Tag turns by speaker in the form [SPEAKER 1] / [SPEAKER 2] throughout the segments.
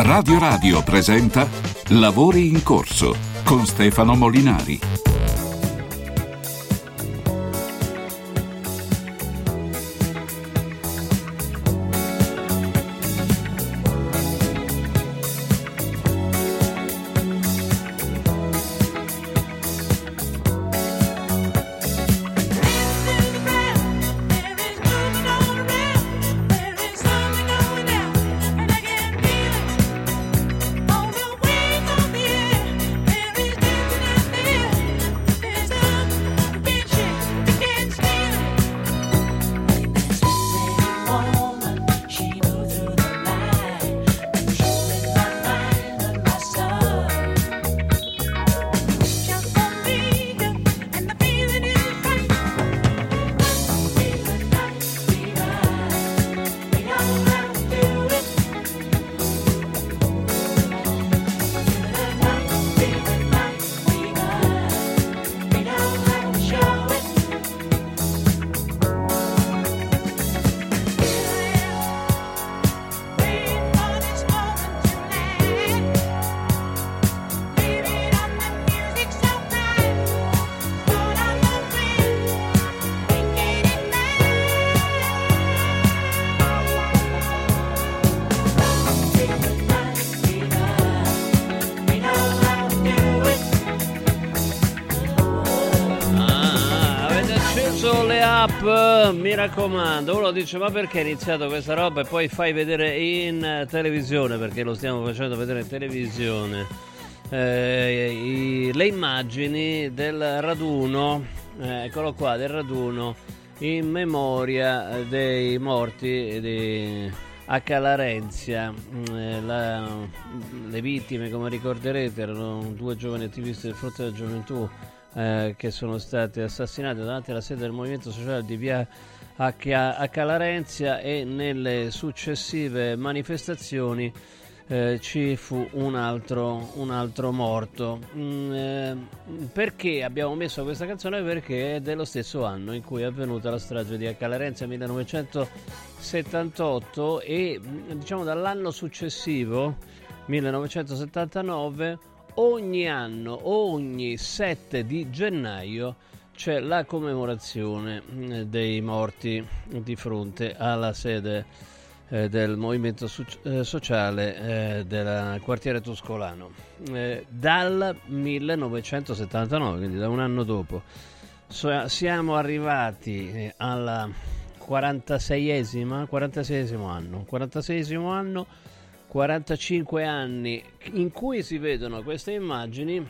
[SPEAKER 1] Radio Radio presenta Lavori in corso con Stefano Molinari.
[SPEAKER 2] Raccomando. Uno dice: Ma perché hai iniziato questa roba e poi fai vedere in eh, televisione? Perché lo stiamo facendo vedere in televisione. eh, i- le immagini del raduno, eh, eccolo qua, del raduno in memoria eh, dei morti di a Calarenzia. Mm, eh, la- le vittime, come ricorderete, erano due giovani attivisti del Fronte della Gioventù eh, che sono stati assassinati davanti alla sede del Movimento Sociale di via a, Ca- a Calarenzia e nelle successive manifestazioni eh, ci fu un altro, un altro morto. Mm, eh, perché abbiamo messo questa canzone? Perché è dello stesso anno in cui è avvenuta la strage di Accalarenzia 1978 e mm, diciamo dall'anno successivo 1979 ogni anno, ogni 7 di gennaio c'è la commemorazione mm, dei morti di fronte alla sede eh, del movimento eh, sociale eh, del quartiere Tuscolano eh, dal 1979, quindi da un anno dopo. Siamo arrivati alla 46esima, 46esimo anno, 46esimo anno, 45 anni in cui si vedono queste immagini,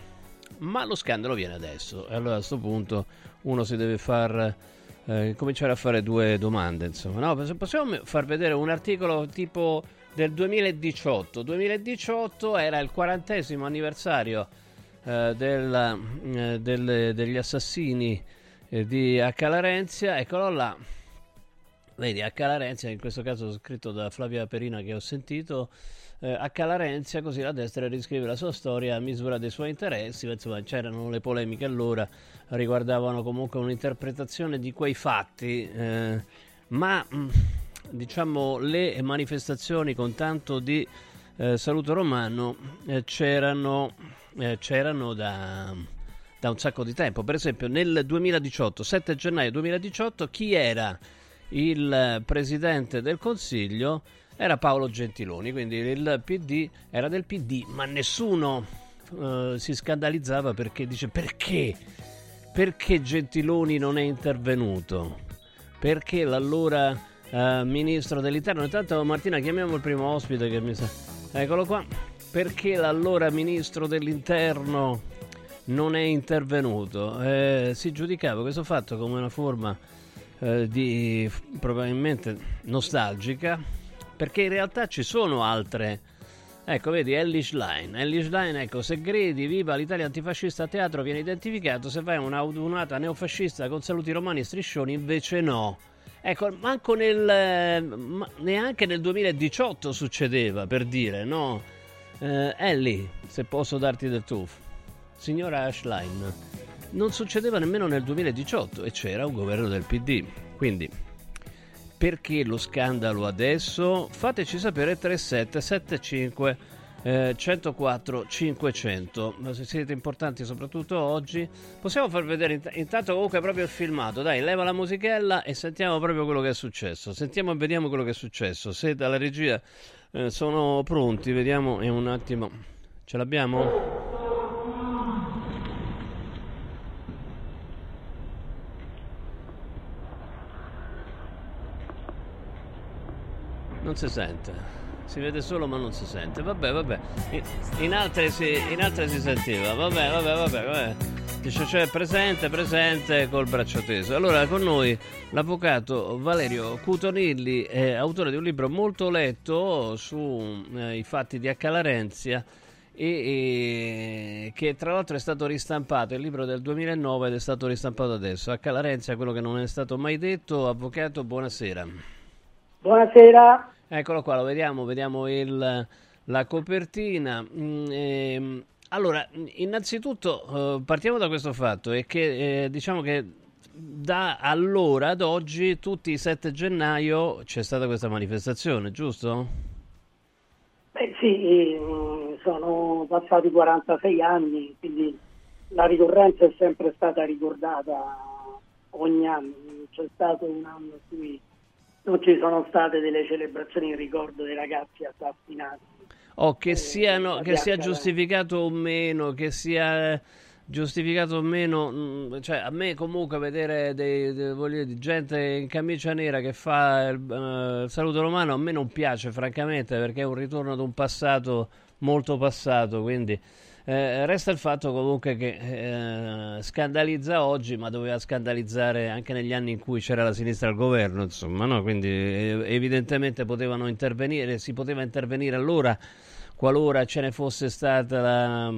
[SPEAKER 2] ma lo scandalo viene adesso. E allora a questo punto uno si deve far eh, cominciare a fare due domande, insomma. No, possiamo far vedere un articolo tipo del 2018. 2018 era il quarantesimo anniversario eh, del- eh, del- degli assassini eh, di Accalarenzia. Eccolo là. Vedi, a Calarenzia, in questo caso scritto da Flavia Perina che ho sentito, eh, a Calarenzia così la destra riscrive la sua storia a misura dei suoi interessi, ma insomma c'erano le polemiche allora, riguardavano comunque un'interpretazione di quei fatti, eh, ma mh, diciamo le manifestazioni con tanto di eh, saluto romano eh, c'erano, eh, c'erano da, da un sacco di tempo. Per esempio nel 2018, 7 gennaio 2018, chi era il presidente del Consiglio era Paolo Gentiloni, quindi il PD era del PD, ma nessuno eh, si scandalizzava perché dice perché? Perché Gentiloni non è intervenuto? Perché l'allora eh, ministro dell'interno, intanto Martina chiamiamo il primo ospite che mi sa... Eccolo qua. Perché l'allora ministro dell'interno non è intervenuto? Eh, si giudicava questo fatto come una forma eh, di probabilmente nostalgica, perché in realtà ci sono altre. Ecco, vedi, Ellis Line. Ellis Line, ecco, se gridi viva l'Italia antifascista a teatro viene identificato, se vai a una udunata neofascista con saluti romani e striscioni invece no. Ecco, manco nel, neanche nel 2018 succedeva, per dire, no? Eh, Ellie, se posso darti del tuffo. Signora Ashline, non succedeva nemmeno nel 2018 e c'era un governo del PD. Quindi, perché lo scandalo adesso? Fateci sapere 3775 eh, 104 500. Se siete importanti soprattutto oggi, possiamo far vedere int- intanto comunque proprio il filmato. Dai, leva la musichella e sentiamo proprio quello che è successo. Sentiamo e vediamo quello che è successo. Se dalla regia eh, sono pronti, vediamo in un attimo. Ce l'abbiamo? Non si sente si vede solo ma non si sente. Vabbè, vabbè. In, in, altre, si, in altre, si, sentiva. Vabbè, vabbè, vabbè. vabbè. Dice cioè presente, presente col braccio teso. Allora con noi l'avvocato Valerio Cutonilli, è autore di un libro molto letto sui eh, fatti di Accalarenzia e, e, che tra l'altro è stato ristampato, il libro del 2009 ed è stato ristampato adesso. Accalarenzia, quello che non è stato mai detto. Avvocato, buonasera.
[SPEAKER 3] Buonasera.
[SPEAKER 2] Eccolo qua, lo vediamo, vediamo il, la copertina. Mm, ehm, allora, innanzitutto eh, partiamo da questo fatto, è che eh, diciamo che da allora ad oggi, tutti i 7 gennaio, c'è stata questa manifestazione, giusto?
[SPEAKER 3] Beh sì, mm, sono passati 46 anni, quindi la ricorrenza è sempre stata ricordata ogni anno, c'è stato un anno in cui non ci sono state delle celebrazioni in ricordo dei ragazzi assassinati.
[SPEAKER 2] Oh, che, eh, siano, che sia giustificato o meno, che sia giustificato o meno, mm, cioè a me comunque vedere dei, dei, di gente in camicia nera che fa il, uh, il, saluto romano a me non piace francamente perché è un ritorno ad un passato molto passato, quindi eh, resta il fatto comunque che eh, scandalizza oggi, ma doveva scandalizzare anche negli anni in cui c'era la sinistra al governo, insomma, no? quindi eh, evidentemente potevano intervenire, si poteva intervenire allora qualora ce ne fosse stata la,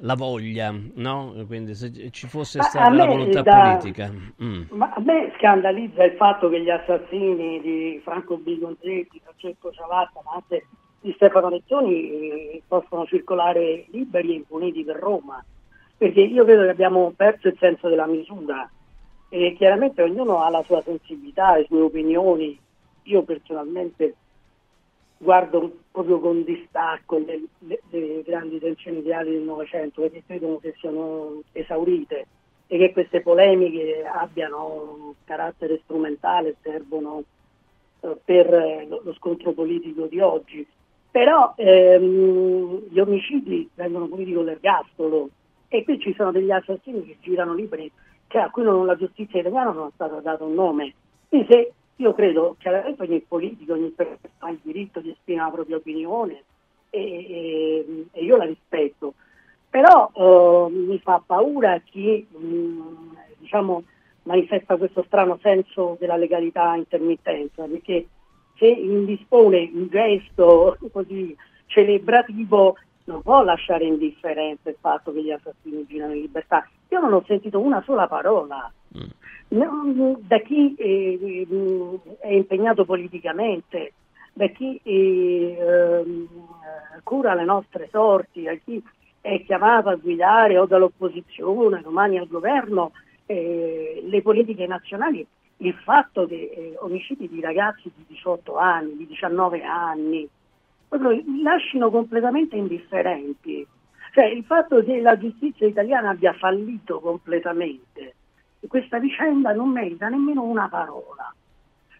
[SPEAKER 2] la voglia, no? quindi se ci fosse ma stata la volontà da, politica.
[SPEAKER 3] Mm. Ma a me scandalizza il fatto che gli assassini di Franco Bigonzetti, Francesco Ciavatta, ma anche di Stefano Lezzoni eh, possono circolare liberi e impuniti per Roma, perché io credo che abbiamo perso il senso della misura e chiaramente ognuno ha la sua sensibilità, le sue opinioni. Io personalmente guardo proprio con distacco le, le, le grandi tensioni ideali del Novecento perché credo che siano esaurite e che queste polemiche abbiano carattere strumentale, servono eh, per lo, lo scontro politico di oggi però ehm, gli omicidi vengono puniti con l'ergastolo e qui ci sono degli assassini che girano liberi che a cui non la giustizia italiana non è stato dato un nome. Quindi se io credo che ogni politico, ogni persona ha il diritto di esprimere la propria opinione e, e, e io la rispetto, però eh, mi fa paura chi mh, diciamo, manifesta questo strano senso della legalità intermittenza, perché se indispone un gesto così celebrativo non può lasciare indifferente il fatto che gli assassini girano in libertà. Io non ho sentito una sola parola mm. da chi eh, è impegnato politicamente, da chi eh, ehm, cura le nostre sorti, da chi è chiamato a guidare o dall'opposizione, domani al governo, eh, le politiche nazionali il fatto che eh, omicidi di ragazzi di 18 anni, di 19 anni, li lasciano completamente indifferenti. Cioè il fatto che la giustizia italiana abbia fallito completamente, questa vicenda non merita nemmeno una parola.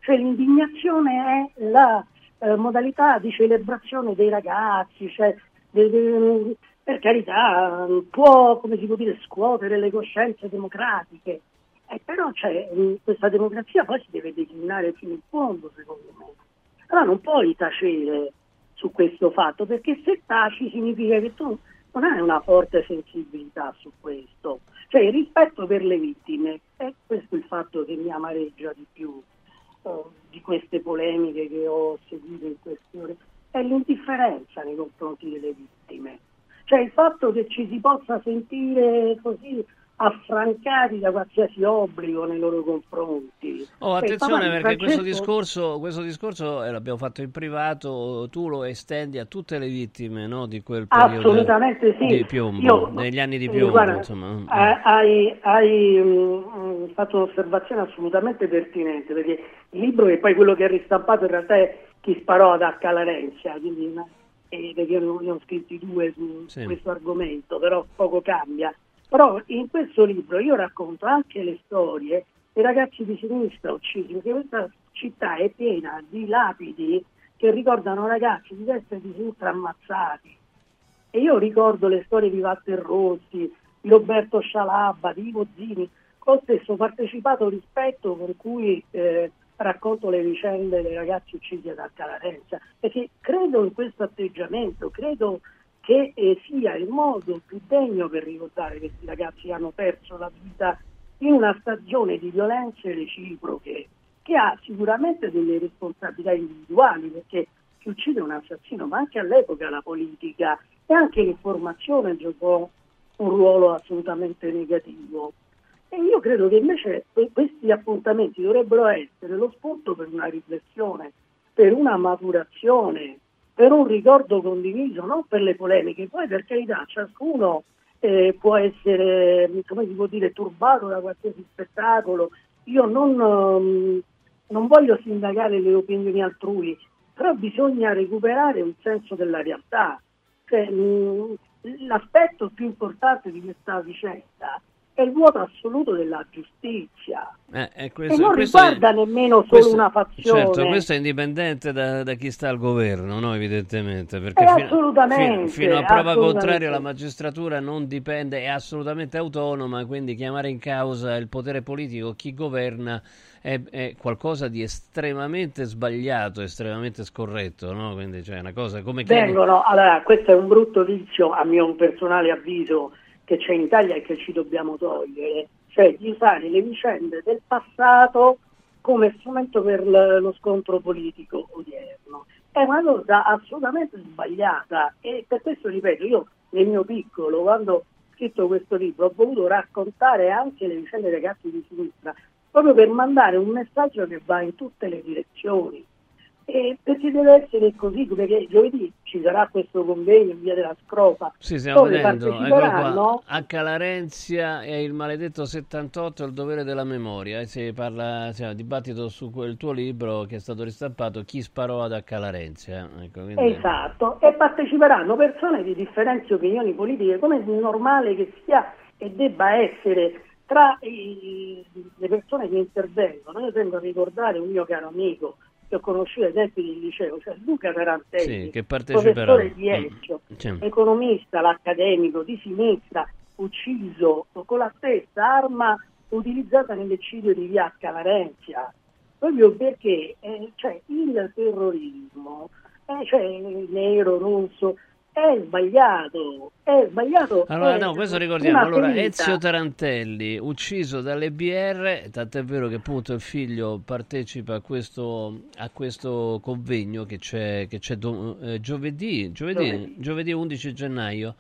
[SPEAKER 3] Cioè l'indignazione è la eh, modalità di celebrazione dei ragazzi, cioè, de, de, per carità può, come si può dire, scuotere le coscienze democratiche, eh, però mm, questa democrazia poi si deve declinare fino in fondo, secondo me. Allora non puoi tacere su questo fatto, perché se taci significa che tu non hai una forte sensibilità su questo. Cioè il rispetto per le vittime, è questo il fatto che mi amareggia di più uh, di queste polemiche che ho seguito in queste ore, è l'indifferenza nei confronti delle vittime. Cioè il fatto che ci si possa sentire così affrancati da qualsiasi obbligo nei loro confronti.
[SPEAKER 2] Oh, attenzione perché Francesco... questo discorso, questo discorso eh, l'abbiamo fatto in privato, tu lo estendi a tutte le vittime no, di quel periodo
[SPEAKER 3] Assolutamente sì.
[SPEAKER 2] di piombo, Io, negli anni di piombo.
[SPEAKER 3] Guarda, insomma. Hai, hai um, fatto un'osservazione assolutamente pertinente perché il libro che poi quello che è ristampato in realtà è chi sparò ad Accalarencia, quindi una, eh, perché ne ho scritti due su sì. questo argomento, però poco cambia. Però in questo libro io racconto anche le storie dei ragazzi di sinistra uccisi, perché questa città è piena di lapidi che ricordano ragazzi di destra e di sinistra ammazzati. E io ricordo le storie di Walter Rossi, di Roberto Scialabba, di Ivo Zini, ho stesso partecipato rispetto per cui eh, racconto le vicende dei ragazzi uccisi ad Alcalarenza, perché credo in questo atteggiamento, credo che eh, sia il modo più degno per ricordare che questi ragazzi hanno perso la vita in una stagione di violenze reciproche che ha sicuramente delle responsabilità individuali perché chi uccide un assassino, ma anche all'epoca la politica e anche l'informazione giocò un ruolo assolutamente negativo. E io credo che invece questi appuntamenti dovrebbero essere lo spunto per una riflessione, per una maturazione, per un ricordo condiviso, non per le polemiche. Poi per carità, ciascuno eh, può essere, come si può dire, turbato da qualsiasi spettacolo. Io non, um, non voglio sindacare le opinioni altrui, però bisogna recuperare un senso della realtà. Cioè, mh, l'aspetto più importante di questa vicenda è il vuoto assoluto della giustizia. Eh, questo, e non riguarda è, nemmeno solo
[SPEAKER 2] questo,
[SPEAKER 3] una fazione.
[SPEAKER 2] Certo, questo è indipendente da, da chi sta al governo, no? evidentemente.
[SPEAKER 3] Perché fino, assolutamente,
[SPEAKER 2] fino, fino, a prova contraria la magistratura non dipende, è assolutamente autonoma, quindi chiamare in causa il potere politico, chi governa, è, è qualcosa di estremamente sbagliato, estremamente scorretto. No? Quindi cioè, una cosa come...
[SPEAKER 3] Vengono, allora, questo è un brutto vizio, a mio personale avviso, che c'è in Italia e che ci dobbiamo togliere, cioè di usare le vicende del passato come strumento per lo scontro politico odierno. È una cosa assolutamente sbagliata e per questo ripeto, io nel mio piccolo, quando ho scritto questo libro, ho voluto raccontare anche le vicende dei ragazzi di sinistra, proprio per mandare un messaggio che va in tutte le direzioni e perché deve essere così, perché giovedì ci sarà questo convegno in via della Scrofa.
[SPEAKER 2] Sì, stiamo vedendo, eccolo qua. H. Larenzia e il maledetto 78 il dovere della memoria. E si parla, si dibattito su quel tuo libro che è stato ristampato, Chi sparò ad H. Larenzia.
[SPEAKER 3] Ecco, quindi... Esatto, e parteciperanno persone di differenti opinioni politiche, come è normale che sia e debba essere tra i, le persone che intervengono. Io a ricordare un mio caro amico, ho conosciuto ai tempi del liceo, cioè Luca Tarantelli,
[SPEAKER 2] sì,
[SPEAKER 3] professore di Elcio, mm. economista, l'accademico di sinistra, ucciso con la stessa arma utilizzata nell'eccidio di via Calarenzia, proprio perché eh, cioè, il terrorismo, eh, cioè nero, rosso, è sbagliato, è sbagliato.
[SPEAKER 2] Allora, no, questo ricordiamo. Allora, Ezio Tarantelli, ucciso dalle BR, tant'è vero che appunto il figlio partecipa a questo, a questo convegno che c'è, che c'è do, eh, giovedì, giovedì, giovedì. giovedì 11 gennaio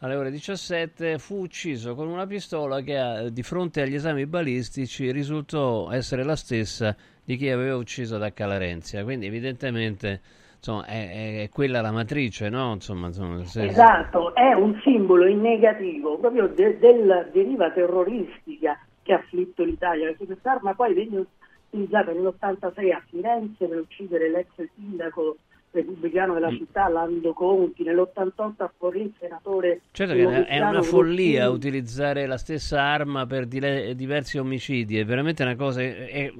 [SPEAKER 2] alle ore 17 fu ucciso con una pistola che di fronte agli esami balistici risultò essere la stessa di chi aveva ucciso da Calarenzia. Quindi evidentemente insomma, è, è, quella la matrice, no? Insomma, insomma,
[SPEAKER 3] se... Esatto, è un simbolo in negativo proprio de- della deriva terroristica che ha afflitto l'Italia, perché quest'arma poi venne utilizzata nell'86 a Firenze per uccidere l'ex sindaco repubblicano della mm. città, Lando Conti, nell'88 a Forlì senatore...
[SPEAKER 2] Certo che è una follia Grossini. utilizzare la stessa arma per dile- diversi omicidi, è veramente una cosa... È,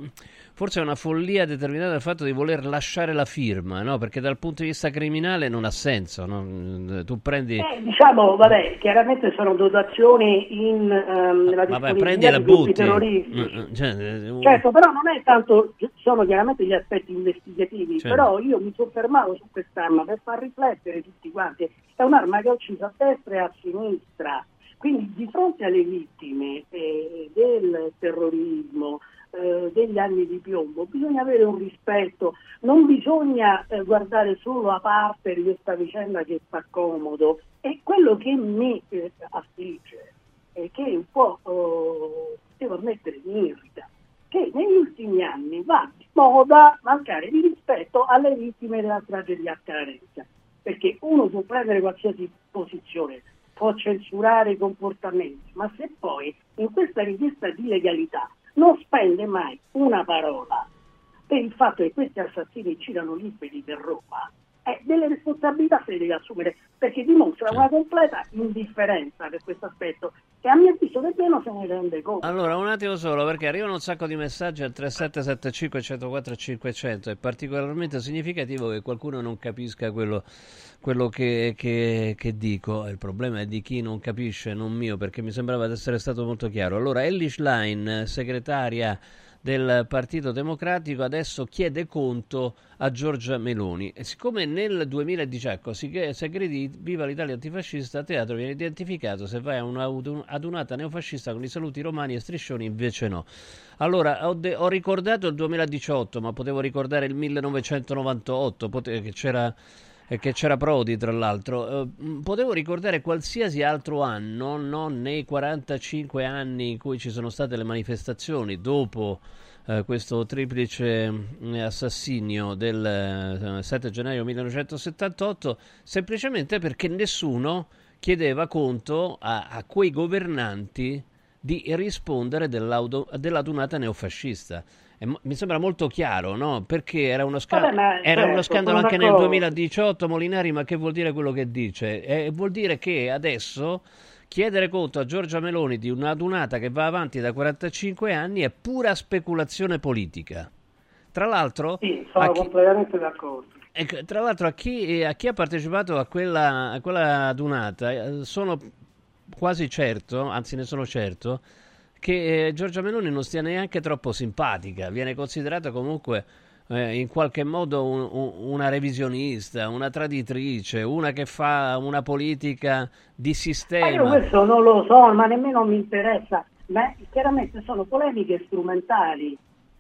[SPEAKER 2] forse è una follia determinata dal fatto di voler lasciare la firma, no? perché dal punto di vista criminale non ha senso. No? Tu prendi...
[SPEAKER 3] Eh, diciamo, vabbè, chiaramente sono dotazioni in um, la
[SPEAKER 2] vabbè, prendi la butti. terroristi.
[SPEAKER 3] Mm, mm, cioè, uh... Certo, però non è tanto, sono chiaramente gli aspetti investigativi, certo. però io mi soffermavo su quest'arma per far riflettere tutti quanti. È un'arma che ha ucciso a destra e a sinistra. Quindi di fronte alle vittime eh, del terrorismo, eh, degli anni di piombo, bisogna avere un rispetto, non bisogna eh, guardare solo a parte di questa vicenda che fa comodo. E quello che mi eh, affligge e che un po' eh, devo ammettere mi irrita, che negli ultimi anni va di moda mancare di rispetto alle vittime della tragedia Carenza, perché uno può prendere qualsiasi posizione, può censurare i comportamenti, ma se poi in questa richiesta di legalità non spende mai una parola. Per il fatto che questi assassini girano liberi per Roma, eh, delle responsabilità se le deve assumere perché dimostra una completa indifferenza per questo aspetto e a mio avviso nemmeno se ne rende conto.
[SPEAKER 2] Allora, un attimo solo, perché arrivano un sacco di messaggi al 3775 104 500, è particolarmente significativo che qualcuno non capisca quello, quello che, che, che, dico, il problema è di chi non capisce, non mio, perché mi sembrava di essere stato molto chiaro. Allora, Ellis Line, segretaria del Partito Democratico adesso chiede conto a Giorgia Meloni. E siccome nel 2018 si, si aggredi Viva l'Italia antifascista a teatro viene identificato se vai a una adunata neofascista con i saluti romani e striscioni invece no. Allora ho, de- ho ricordato il 2018 ma potevo ricordare il 1998 pote- che c'era che c'era Prodi tra l'altro, eh, potevo ricordare qualsiasi altro anno, non nei 45 anni in cui ci sono state le manifestazioni dopo eh, questo triplice eh, assassinio del 7 gennaio 1978, semplicemente perché nessuno chiedeva conto a, a quei governanti di rispondere dell'adunata neofascista mi sembra molto chiaro, no? Perché era uno, sca- Vabbè, era certo, uno scandalo anche nel 2018, Molinari, ma che vuol dire quello che dice? Eh, vuol dire che adesso chiedere conto a Giorgia Meloni di una dunata che va avanti da 45 anni è pura speculazione politica. Tra l'altro...
[SPEAKER 3] Sì, sono chi... completamente d'accordo.
[SPEAKER 2] Ecco, tra l'altro a chi, a chi, ha partecipato a quella, a quella dunata eh, sono quasi certo, anzi ne sono certo, che eh, Giorgia Meloni non sia neanche troppo simpatica, viene considerata comunque eh, in qualche modo un, un, una revisionista, una traditrice, una che fa una politica di sistema.
[SPEAKER 3] io questo non lo so, ma nemmeno mi interessa, ma chiaramente sono polemiche strumentali,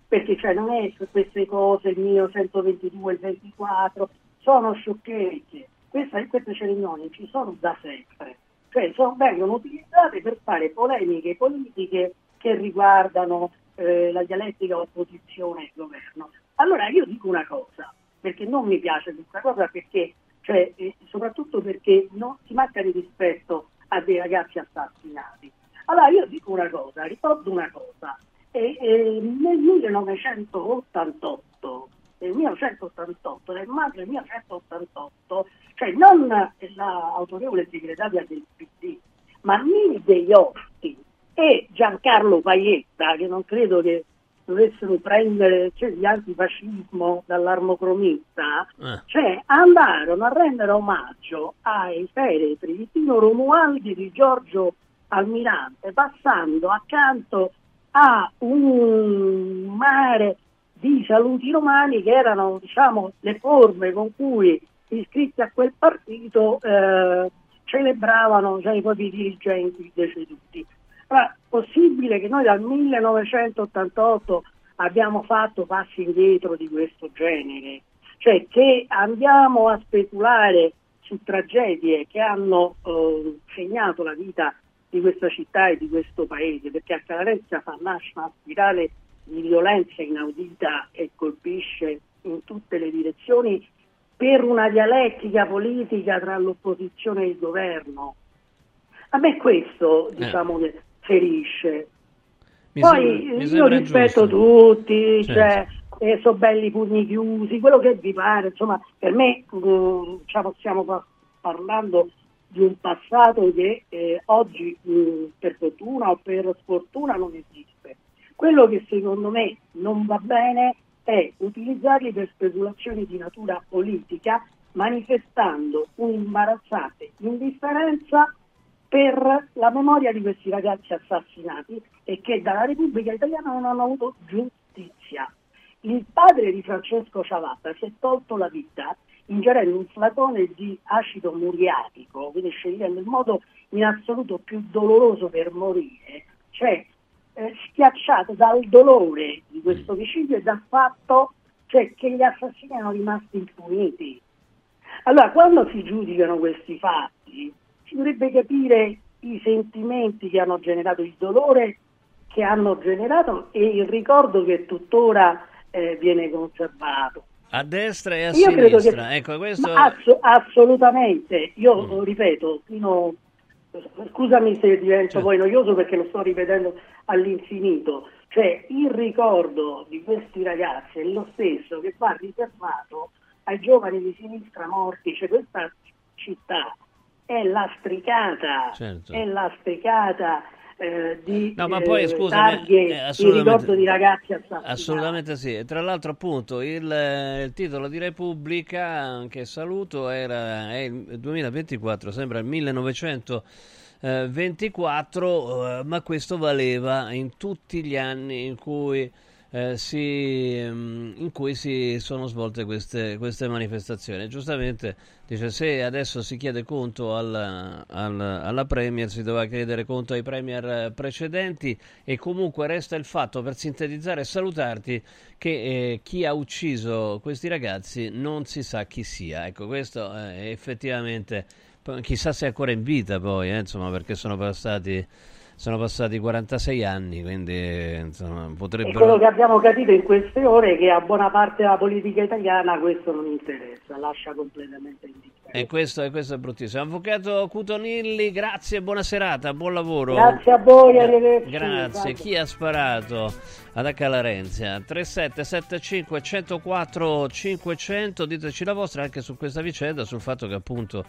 [SPEAKER 3] perché cioè non è su queste cose il mio 122, il 24, sono sciocchezze. Queste cerimonie ci sono da sempre cioè sono, vengono utilizzate per fare polemiche politiche che riguardano eh, la dialettica opposizione e governo. Allora io dico una cosa, perché non mi piace questa cosa, perché, cioè, eh, soprattutto perché non si manca di rispetto a dei ragazzi assassinati. Allora io dico una cosa, ricordo una cosa, e, e nel 1988 nel 1988, nel maggio del 1988, cioè non l'autorevole segretaria del PD, ma Nini Deiotti e Giancarlo Paietta, che non credo che dovessero prendere cioè, di antifascismo dall'armocromista, eh. cioè andarono a rendere omaggio ai feretri di Tino Romualdi di Giorgio Almirante, passando accanto a un mare di saluti romani che erano diciamo, le forme con cui iscritti a quel partito eh, celebravano cioè, i propri dirigenti deceduti. Allora, possibile che noi dal 1988 abbiamo fatto passi indietro di questo genere, cioè che andiamo a speculare su tragedie che hanno eh, segnato la vita di questa città e di questo paese, perché a Calarezza fa nascere una spirale di violenza inaudita e colpisce in tutte le direzioni per una dialettica politica tra l'opposizione e il governo. A me questo, eh. diciamo, eh. ferisce. Mi Poi sembra, io rispetto giusto. tutti, certo. cioè, eh, sono belli pugni chiusi, quello che vi pare, insomma, per me mm, diciamo, stiamo parlando di un passato che eh, oggi mh, per fortuna o per sfortuna non esiste. Quello che secondo me non va bene è utilizzarli per speculazioni di natura politica, manifestando un'imbarazzante indifferenza per la memoria di questi ragazzi assassinati e che dalla Repubblica Italiana non hanno avuto giustizia. Il padre di Francesco Ciavatta si è tolto la vita ingerendo un flacone di acido muriatico, quindi scegliendo il modo in assoluto più doloroso per morire, cioè eh, schiacciato dal dolore di questo mm. omicidio e dal fatto cioè, che gli assassini erano rimasti impuniti. Allora, quando si giudicano questi fatti, si dovrebbe capire i sentimenti che hanno generato il dolore che hanno generato e il ricordo che tuttora eh, viene conservato.
[SPEAKER 2] A destra e a io sinistra, che, ecco questo...
[SPEAKER 3] Ass- assolutamente, io mm. ripeto, fino scusami se divento poi noioso perché lo sto ripetendo all'infinito, cioè il ricordo di questi ragazzi è lo stesso che va riservato ai giovani di sinistra morti, cioè questa città è lastricata, certo. è lastricata eh, di
[SPEAKER 2] no, ma poi,
[SPEAKER 3] eh,
[SPEAKER 2] scusami,
[SPEAKER 3] targhe eh, di ricordo di ragazzi assassinati.
[SPEAKER 2] Assolutamente sì. Tra l'altro, appunto, il, il, titolo di Repubblica, che saluto, era è il 2024, sembra il 1924, eh, ma questo valeva in tutti gli anni in cui eh, si, mm, in cui si sono svolte queste, queste, manifestazioni. Giustamente dice se adesso si chiede conto alla, alla, alla, Premier si doveva chiedere conto ai Premier precedenti e comunque resta il fatto per sintetizzare e salutarti che eh, chi ha ucciso questi ragazzi non si sa chi sia. Ecco, questo eh, effettivamente chissà se è ancora in vita poi, eh, insomma, perché sono passati sono passati 46 anni, quindi insomma, potrebbero... E
[SPEAKER 3] quello che abbiamo capito in queste ore è che a buona parte della politica italiana questo non interessa, lascia completamente indifferente.
[SPEAKER 2] E questo, e questo è bruttissimo. Avvocato Cutonilli, grazie, buona serata, buon lavoro.
[SPEAKER 3] Grazie a voi, arrivederci.
[SPEAKER 2] Grazie. Chi ha sparato ad Accalarenzia? 3775 104 500, diteci la vostra anche su questa vicenda, sul fatto che appunto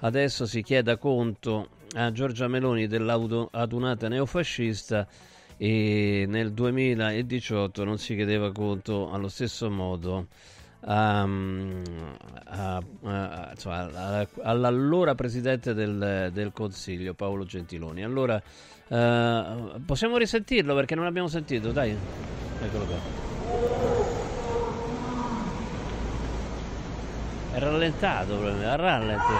[SPEAKER 2] adesso si chieda conto a Giorgia Meloni dell'adunata neofascista e nel 2018 non si chiedeva conto allo stesso modo a, a, a, insomma, all'allora presidente del, del, Consiglio Paolo Gentiloni. Allora uh, possiamo risentirlo perché non l'abbiamo sentito, dai. Eccolo qua. È rallentato, a rallenti.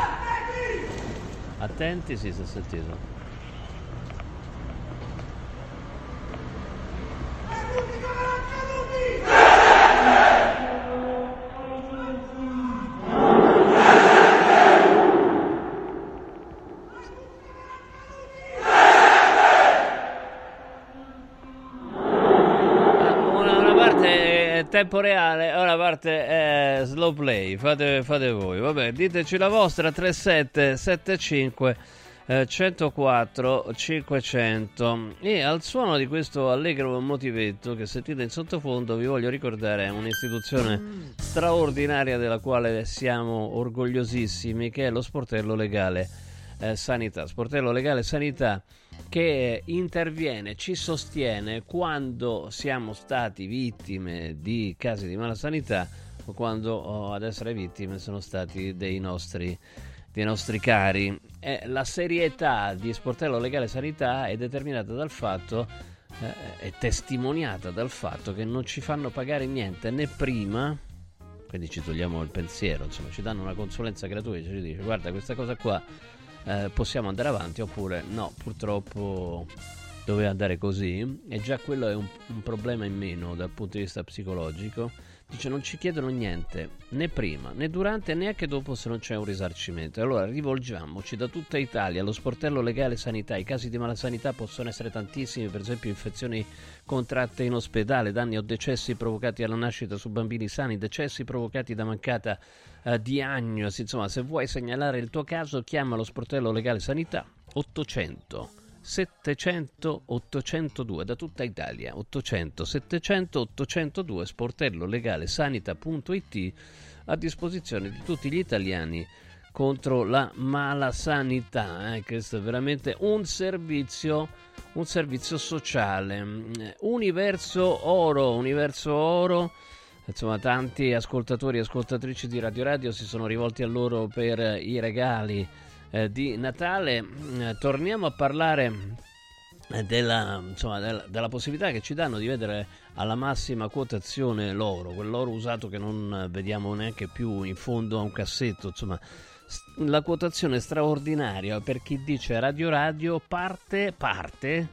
[SPEAKER 2] Attenti, sì, si è sentito. Tempo reale, ora parte eh, slow play, fate, fate, voi, vabbè, diteci la vostra 3775 eh, 104 500 e al suono di questo allegro motivetto che sentite in sottofondo vi voglio ricordare un'istituzione straordinaria della quale siamo orgogliosissimi che è lo sportello legale eh, sanità, sportello legale sanità che interviene, ci sostiene quando siamo stati vittime di casi di malasanità o quando oh, ad essere vittime sono stati dei nostri, dei nostri cari. E la serietà di Sportello Legale Sanità è determinata dal fatto, eh, è testimoniata dal fatto che non ci fanno pagare niente né prima, quindi ci togliamo il pensiero, insomma ci danno una consulenza gratuita, ci dice guarda questa cosa qua eh, possiamo andare avanti oppure no, purtroppo doveva andare così e già quello è un, un problema in meno dal punto di vista psicologico dice non ci chiedono niente né prima né durante né anche dopo se non c'è un risarcimento. Allora rivolgiamoci da tutta Italia. Allo sportello legale sanità i casi di malasanità possono essere tantissimi per esempio infezioni contratte in ospedale danni o decessi provocati alla nascita su bambini sani decessi provocati da mancata uh, diagnosi. Insomma se vuoi segnalare il tuo caso chiama lo sportello legale sanità 800 700 802 da tutta Italia 800 700 802 sportello legale sanita.it a disposizione di tutti gli italiani contro la mala sanità eh? questo è veramente un servizio un servizio sociale Universo Oro Universo Oro insomma tanti ascoltatori e ascoltatrici di Radio Radio si sono rivolti a loro per i regali eh, di Natale. Eh, torniamo a parlare eh, della, insomma, della, della, possibilità che ci danno di vedere alla massima quotazione l'oro, quell'oro usato che non vediamo neanche più in fondo a un cassetto, insomma la quotazione straordinaria per chi dice Radio Radio parte, parte,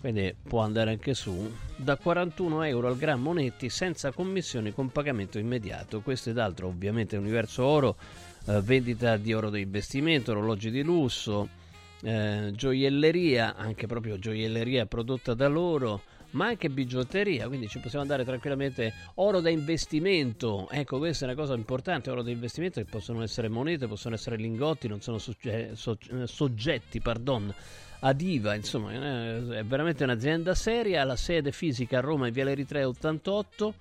[SPEAKER 2] quindi può andare anche su, da 41 euro al grammo netti senza commissioni con pagamento immediato. Questo ed altro ovviamente Universo Oro eh, vendita di oro di investimento, orologi di lusso, eh, gioielleria, anche proprio gioielleria prodotta da loro, ma anche bigiotteria, quindi ci possiamo andare tranquillamente oro da investimento. Ecco, questa è una cosa importante, oro da investimento che possono essere monete, possono essere lingotti, non sono sogge- so- eh, soggetti, pardon, ad IVA, insomma, eh, è veramente un'azienda seria, la sede fisica a Roma in Via Eritrea 88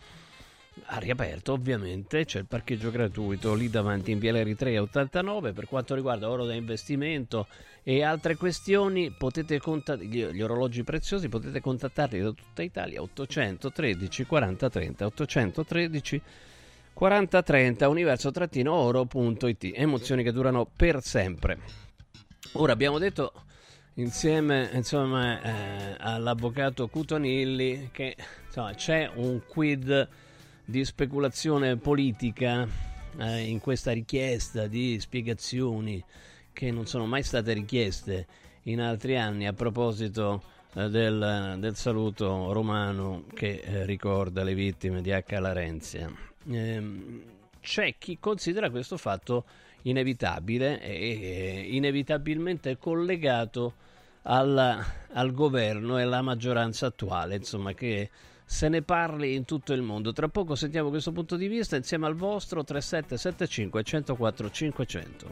[SPEAKER 2] ha riaperto ovviamente, c'è il parcheggio gratuito lì davanti in Viale Eritrea 89 per quanto riguarda oro da investimento e altre questioni potete contattare gli, gli orologi preziosi potete contattarli da tutta Italia 813 40 30 813 40 30 universo-oro.it emozioni che durano per sempre. Ora abbiamo detto insieme insomma, eh, all'avvocato Cutonilli che insomma, c'è un quid di speculazione politica eh, in questa richiesta di spiegazioni che non sono mai state richieste in altri anni a proposito eh, del, del, saluto romano che eh, ricorda le vittime di H. Larenzia. Ehm, c'è chi considera questo fatto inevitabile e inevitabilmente collegato al, al governo e alla maggioranza attuale, insomma, che se ne parli in tutto il mondo. Tra poco sentiamo questo punto di vista insieme al vostro 3775 104 500.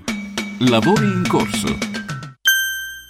[SPEAKER 1] Lavori in corso.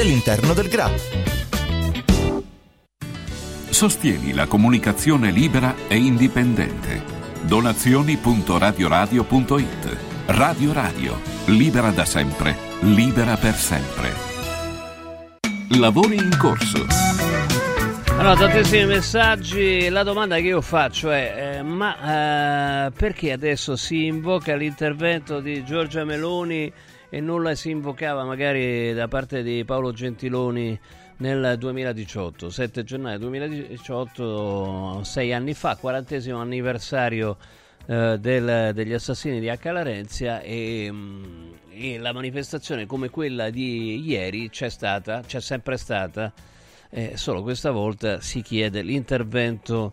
[SPEAKER 4] all'interno del GRA.
[SPEAKER 1] Sostieni la comunicazione libera e indipendente. Donazioni.radioradio.it Radio Radio, libera da sempre, libera per sempre. Lavori in corso.
[SPEAKER 2] Allora, tantissimi messaggi. La domanda che io faccio è: eh, ma eh, perché adesso si invoca l'intervento di Giorgia Meloni e non la si invocava magari da parte di Paolo Gentiloni nel 2018, 7 gennaio 2018, sei anni fa, quarantesimo anniversario eh, del, degli assassini di H. Larenzia e, mm, e, la manifestazione come quella di ieri c'è stata, c'è sempre stata, eh, solo questa volta si chiede l'intervento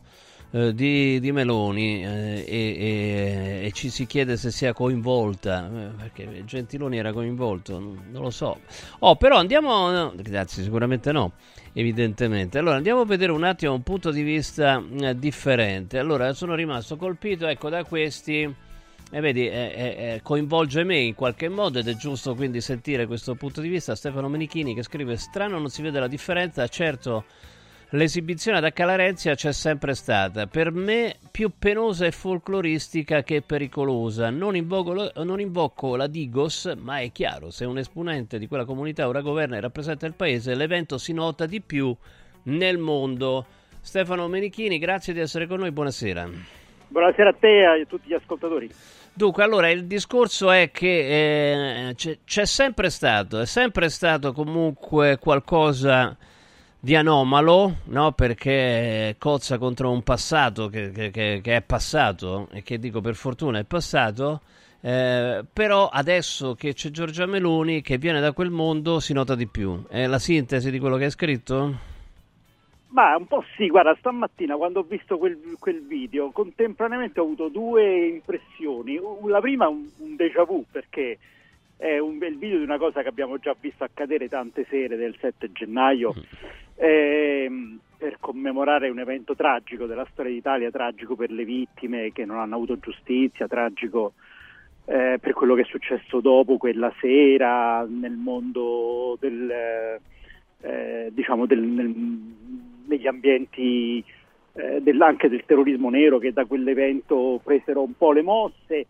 [SPEAKER 2] eh, di, di, Meloni eh, e, e, e, ci si chiede se sia coinvolta, eh, perché Gentiloni era coinvolto, non, lo so. Oh, però andiamo, no, grazie, sicuramente no, evidentemente. Allora andiamo a vedere un attimo un punto di vista eh, differente. Allora sono rimasto colpito, ecco, da questi... E vedi, eh, eh, coinvolge me in qualche modo ed è giusto quindi sentire questo punto di vista. Stefano Menichini che scrive: Strano, non si vede la differenza. Certo, L'esibizione ad Calarenzia c'è sempre stata, per me più penosa e folcloristica che pericolosa. Non invoco, non invoco, la Digos, ma è chiaro, se un esponente di quella comunità ora governa e rappresenta il paese, l'evento si nota di più nel mondo. Stefano Menichini, grazie di essere con noi, buonasera.
[SPEAKER 5] Buonasera a te e a tutti gli ascoltatori.
[SPEAKER 2] Dunque, allora il discorso è che eh, c'è, c'è sempre stato, è sempre stato comunque qualcosa di anomalo, no? perché cozza contro un passato che, che, che, è passato e che dico per fortuna è passato. Eh, però adesso che c'è Giorgia Meloni che viene da quel mondo si nota di più. È la sintesi di quello che hai scritto?
[SPEAKER 5] Ma un po' sì, guarda, stamattina quando ho visto quel, quel video, contemporaneamente ho avuto due impressioni. La prima un, un déjà vu perché è un bel video di una cosa che abbiamo già visto accadere tante sere del 7 gennaio eh, per commemorare un evento tragico della storia d'Italia, tragico per le vittime che non hanno avuto giustizia, tragico eh, per quello che è successo dopo quella sera nel mondo del, eh, diciamo del, nel, negli ambienti eh, del, anche del terrorismo nero che da quell'evento presero un po' le mosse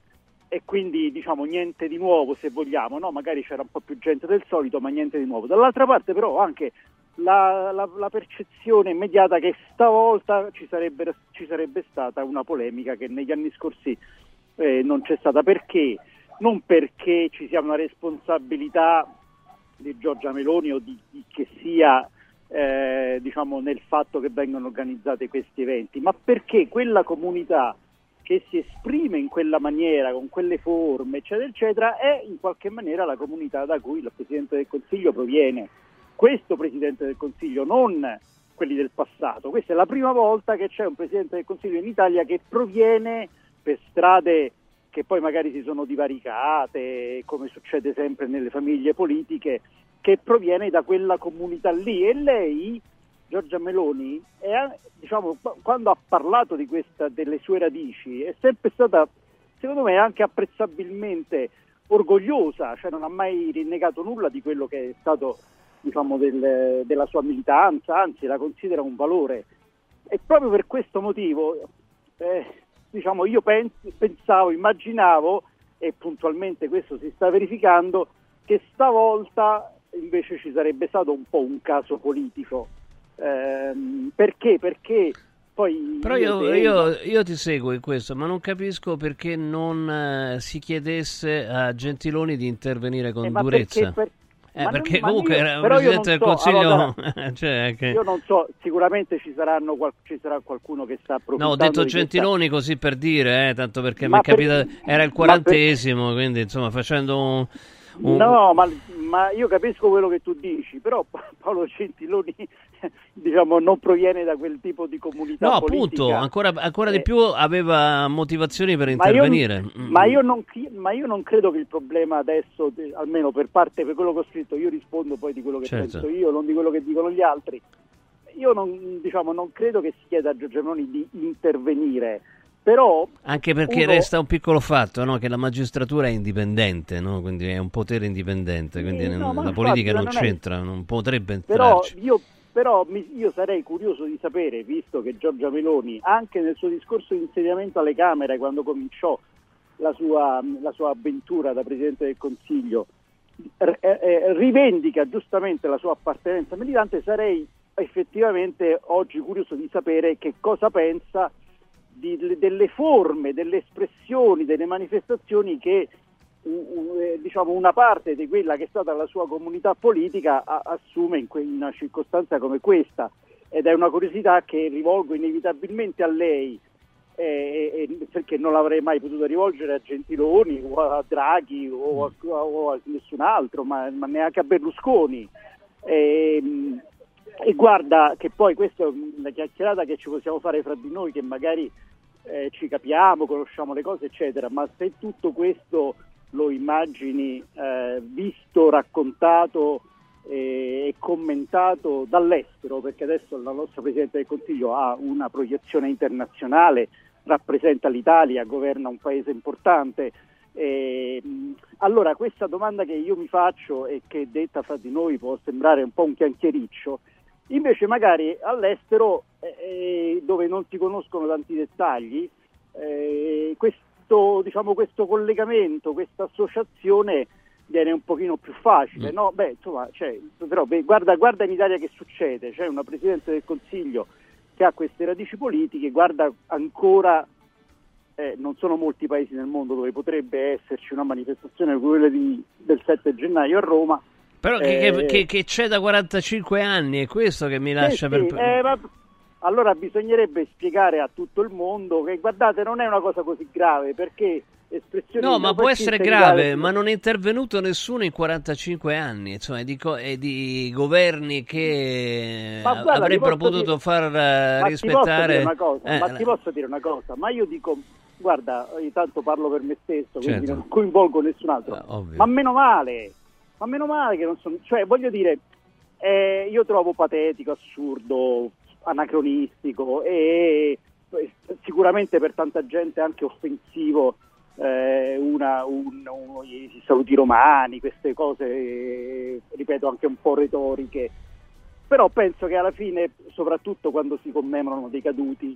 [SPEAKER 5] e quindi diciamo niente di nuovo se vogliamo, no? magari c'era un po' più gente del solito ma niente di nuovo. Dall'altra parte però anche la, la, la percezione immediata che stavolta ci sarebbe, ci sarebbe, stata una polemica che negli anni scorsi eh, non c'è stata. Perché? Non perché ci sia una responsabilità di Giorgia Meloni o di, che sia eh, diciamo, nel fatto che vengano organizzati questi eventi, ma perché quella comunità che si esprime in quella maniera, con quelle forme, eccetera, eccetera, è in qualche maniera la comunità da cui il Presidente del Consiglio proviene. Questo Presidente del Consiglio, non quelli del passato. Questa è la prima volta che c'è un Presidente del Consiglio in Italia che proviene per strade che poi magari si sono divaricate, come succede sempre nelle famiglie politiche, che proviene da quella comunità lì e lei Giorgia Meloni, è, diciamo, quando ha parlato questa, delle sue radici, è sempre stata, secondo me, anche apprezzabilmente orgogliosa, cioè non ha mai rinnegato nulla di quello che è stato diciamo, del, della sua militanza, anzi la considera un valore. E proprio per questo motivo, eh, diciamo, io pens- pensavo, immaginavo e puntualmente questo si sta verificando, che stavolta invece ci sarebbe stato un po' un caso politico. Ehm, perché? Perché poi...
[SPEAKER 2] Però io, io, io, ti seguo in questo, ma non capisco perché non eh, si chiedesse a Gentiloni di intervenire con
[SPEAKER 5] eh,
[SPEAKER 2] durezza.
[SPEAKER 5] Perché, per,
[SPEAKER 2] eh, perché
[SPEAKER 5] non,
[SPEAKER 2] comunque
[SPEAKER 5] io,
[SPEAKER 2] era un presidente del
[SPEAKER 5] so,
[SPEAKER 2] consiglio.
[SPEAKER 5] Allora,
[SPEAKER 2] cioè, che...
[SPEAKER 5] Io non so, sicuramente ci, saranno, ci sarà qualcuno che sta approfittando.
[SPEAKER 2] No, ho detto Gentiloni
[SPEAKER 5] questa...
[SPEAKER 2] così per dire, eh, tanto perché mi è capita. Era il quarantesimo, per... quindi insomma facendo un. Un...
[SPEAKER 5] No, ma, ma, io capisco quello che tu dici, però Paolo Gentiloni diciamo, non proviene da quel tipo di comunità
[SPEAKER 2] no,
[SPEAKER 5] politica.
[SPEAKER 2] appunto, ancora, ancora
[SPEAKER 5] eh,
[SPEAKER 2] di più aveva motivazioni per intervenire.
[SPEAKER 5] Ma io, ma, io non, ma io, non, credo che il problema adesso, almeno per parte per quello che ho scritto, io rispondo poi di quello che
[SPEAKER 2] certo.
[SPEAKER 5] penso io, non di quello che dicono gli altri. Io non, diciamo, non credo che si chieda a Giorgio Meloni di intervenire. Però
[SPEAKER 2] Anche perché
[SPEAKER 5] uno...
[SPEAKER 2] resta un piccolo fatto, no? che la magistratura è indipendente, no? quindi è un potere indipendente, quindi
[SPEAKER 5] sì, no,
[SPEAKER 2] la politica non,
[SPEAKER 5] non
[SPEAKER 2] c'entra, è... non potrebbe
[SPEAKER 5] Però
[SPEAKER 2] entrarci.
[SPEAKER 5] io, però io sarei curioso di sapere, visto che Giorgia Meloni, anche nel suo discorso di insediamento alle Camere, quando cominciò la sua, la sua avventura da Presidente del Consiglio, eh, rivendica giustamente la sua appartenenza militante, sarei effettivamente oggi curioso di sapere che cosa pensa di, delle forme, delle espressioni, delle manifestazioni che diciamo una parte di quella che è stata la sua comunità politica assume in, una circostanza come questa. Ed è una curiosità che rivolgo inevitabilmente a lei eh, eh, perché non l'avrei mai potuto rivolgere a Gentiloni o a Draghi o a, o a nessun altro ma, ma, neanche a Berlusconi. E, e guarda che poi questa è una chiacchierata che ci possiamo fare fra di noi che magari eh, ci capiamo, conosciamo le cose eccetera ma se tutto questo lo immagini eh, visto, raccontato e commentato dall'estero, perché adesso la nostra Presidente del Consiglio ha una proiezione internazionale, rappresenta l'Italia, governa un paese importante. E, allora questa domanda che io mi faccio e che detta fra di noi può sembrare un po' un chiacchiericcio, invece magari all'estero eh, dove non si conoscono tanti dettagli, eh, questo questo, diciamo, questo collegamento, questa associazione viene un pochino più facile. Mm. No? Beh, insomma, cioè, però, beh, guarda, guarda, in Italia che succede, c'è una Presidente del Consiglio che ha queste radici politiche, guarda ancora, eh, non sono molti paesi nel mondo dove potrebbe esserci una manifestazione come quella di, del 7 gennaio a Roma.
[SPEAKER 2] Però che, eh, che, che, c'è da 45 anni, è questo che mi lascia
[SPEAKER 5] sì,
[SPEAKER 2] per...
[SPEAKER 5] Eh, ma allora bisognerebbe spiegare a tutto il mondo che guardate non è una cosa così grave perché espressioni
[SPEAKER 2] No, ma può essere grave, ma non è intervenuto nessuno in 45 anni, insomma, di, co- di governi che guarda, avrebbero potuto dire, far uh, rispettare...
[SPEAKER 5] Ma, cosa, eh, ma ti posso dire una cosa, ma io dico, guarda, io tanto parlo per me stesso, quindi
[SPEAKER 2] certo.
[SPEAKER 5] non coinvolgo nessun altro,
[SPEAKER 2] ah,
[SPEAKER 5] ma meno male, ma meno male che non sono... Cioè, voglio dire, eh, io trovo patetico, assurdo, anacronistico e sicuramente per tanta gente anche offensivo eh, una, un, un, i saluti romani, queste cose, ripeto, anche un po' retoriche. Però penso che alla fine, soprattutto quando si commemorano dei caduti,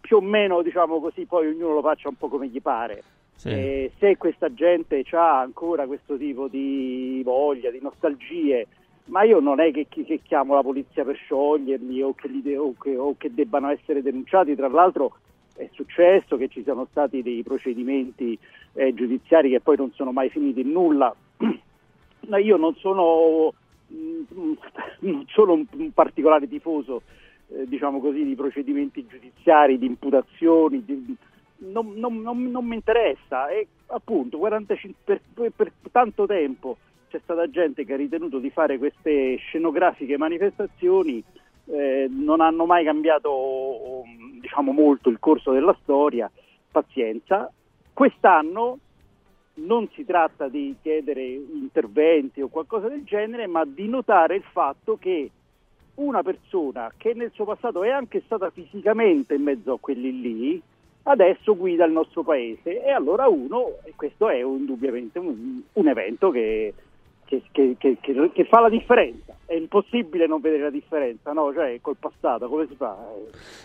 [SPEAKER 5] più o meno, diciamo così, poi ognuno lo faccia un po' come gli pare.
[SPEAKER 2] Sì.
[SPEAKER 5] E se questa gente ha ancora questo tipo di voglia, di nostalgie, ma io non è che, che, chiamo la polizia per scioglierli o che, li, o, che, o che, debbano essere denunciati, tra l'altro è successo che ci siano stati dei procedimenti eh, giudiziari che poi non sono mai finiti in nulla. Ma io non sono, mm, non sono un, un, particolare tifoso, eh, diciamo così, di procedimenti giudiziari, di imputazioni, di, non, non, non, non, mi interessa e appunto 45, per, per, per tanto tempo c'è stata gente che ha ritenuto di fare queste scenografiche manifestazioni, eh, non hanno mai cambiato diciamo, molto il corso della storia, pazienza. Quest'anno non si tratta di chiedere interventi o qualcosa del genere, ma di notare il fatto che una persona che nel suo passato è anche stata fisicamente in mezzo a quelli lì, adesso guida il nostro paese. E allora uno, e questo è indubbiamente un, un evento che che, che, che, che, fa la differenza. È impossibile non vedere la differenza, no? Cioè, col passato, come si fa?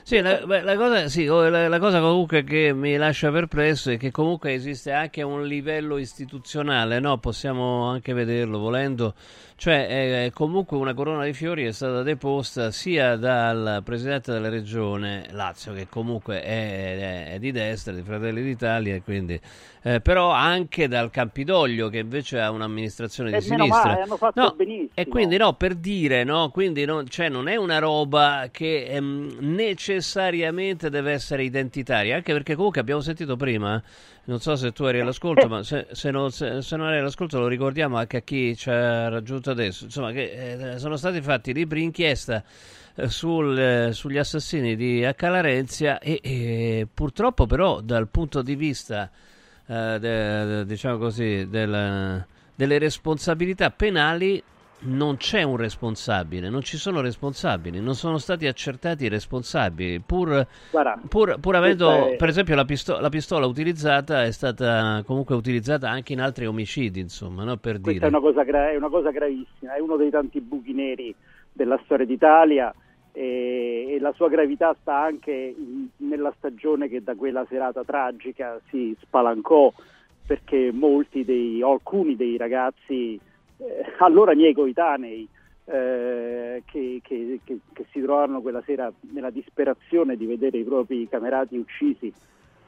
[SPEAKER 2] Sì, la, la, cosa, sì la, la, cosa, comunque che mi lascia perplesso è che comunque esiste anche un livello istituzionale, no? Possiamo anche vederlo volendo. Cioè, è, comunque una corona di fiori è stata deposta sia dal presidente della regione Lazio, che comunque è, è, è di destra, di Fratelli d'Italia, quindi, eh, però anche dal Campidoglio, che invece ha un'amministrazione di
[SPEAKER 5] e
[SPEAKER 2] sinistra.
[SPEAKER 5] Male, hanno fatto
[SPEAKER 2] no,
[SPEAKER 5] benissimo.
[SPEAKER 2] E quindi no, per dire, no, quindi no, cioè, non è una roba che ehm, necessariamente deve essere identitaria, anche perché comunque abbiamo sentito prima non so se tu eri all'ascolto, ma se, se, non, se, se, non, eri all'ascolto lo ricordiamo anche a chi ci ha raggiunto adesso. Insomma, che eh, sono stati fatti libri inchiesta eh, sul, eh, sugli assassini di Accalarenzia e, e, purtroppo però dal punto di vista, eh, de, diciamo così, del, delle responsabilità penali non c'è un responsabile, non ci sono responsabili, non sono stati accertati i responsabili, pur,
[SPEAKER 5] Guarda,
[SPEAKER 2] pur, pur avendo,
[SPEAKER 5] è...
[SPEAKER 2] per esempio, la, pisto- la, pistola utilizzata è stata comunque utilizzata anche in altri omicidi, insomma, no? per
[SPEAKER 5] Questa
[SPEAKER 2] dire.
[SPEAKER 5] È una, cosa gra- è una cosa gravissima, è uno dei tanti buchi neri della storia d'Italia e, e la sua gravità sta anche in, nella stagione che da quella serata tragica si spalancò perché molti dei, alcuni dei ragazzi eh, allora miei coetanei eh, che, che, che, che, si trovarono quella sera nella disperazione di vedere i propri camerati uccisi,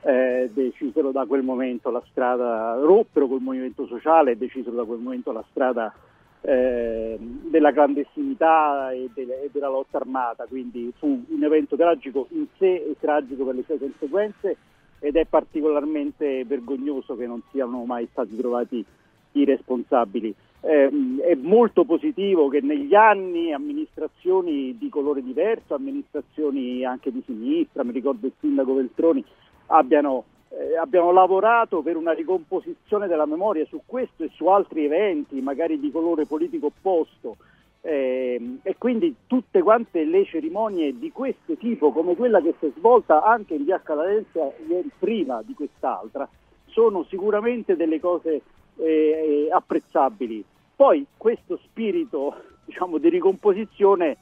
[SPEAKER 5] eh, decisero da quel momento la strada, roppero col movimento sociale e decisero da quel momento la strada eh, della clandestinità e, de- e, della lotta armata, quindi fu un evento tragico in sé e tragico per le sue conseguenze ed è particolarmente vergognoso che non siano mai stati trovati i responsabili. Eh, è molto positivo che negli anni amministrazioni di colore diverso, amministrazioni anche di sinistra, mi ricordo il sindaco Veltroni, abbiano, eh, abbiano lavorato per una ricomposizione della memoria su questo e su altri eventi, magari di colore politico opposto. Eh, e quindi tutte quante le cerimonie di questo tipo, come quella che si è svolta anche in via Calarenzia prima di quest'altra, sono sicuramente delle cose eh, apprezzabili. Poi questo spirito diciamo, di ricomposizione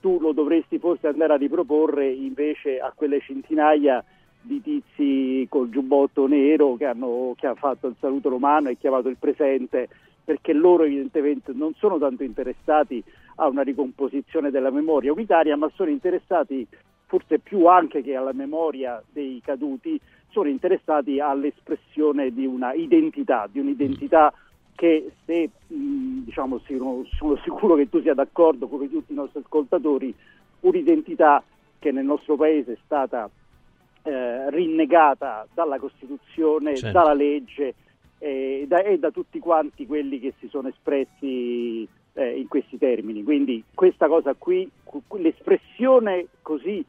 [SPEAKER 5] tu lo dovresti forse andare a riproporre invece a quelle centinaia tizi col giubbotto nero che hanno, che hanno fatto il saluto romano e chiamato il presente, perché loro evidentemente non sono tanto interessati a una ricomposizione della memoria unitaria, ma sono interessati forse più anche che alla memoria dei caduti, sono interessati all'espressione di una identità, di un'identità che se diciamo, sono sicuro che tu sia d'accordo come tutti i nostri ascoltatori, un'identità che nel nostro paese è stata eh, rinnegata dalla Costituzione, certo. dalla legge eh, da, e da tutti quanti quelli che si sono espressi eh, in questi termini. Quindi questa cosa qui, l'espressione così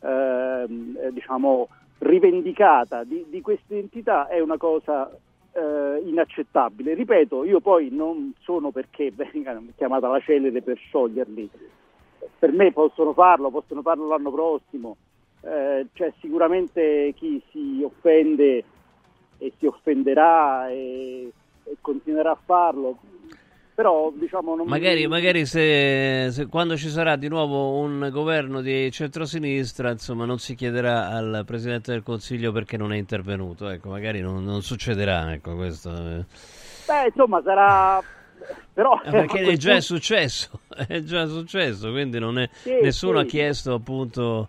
[SPEAKER 5] ehm, eh, diciamo, rivendicata di, di questa identità è una cosa eh, inaccettabile. Ripeto, io poi non sono perché venga chiamata la celere per scioglierli, per me possono farlo, possono farlo l'anno prossimo, eh, c'è sicuramente chi si offende e si offenderà e, e continuerà a farlo, però diciamo
[SPEAKER 2] magari, mi... magari se, se, quando ci sarà di nuovo un governo di centrosinistra insomma non si chiederà al Presidente del Consiglio perché non è intervenuto. Ecco magari non, non succederà ecco questo
[SPEAKER 5] beh insomma sarà però
[SPEAKER 2] eh, perché è già successo è già successo quindi non è, sì, nessuno sì. ha chiesto appunto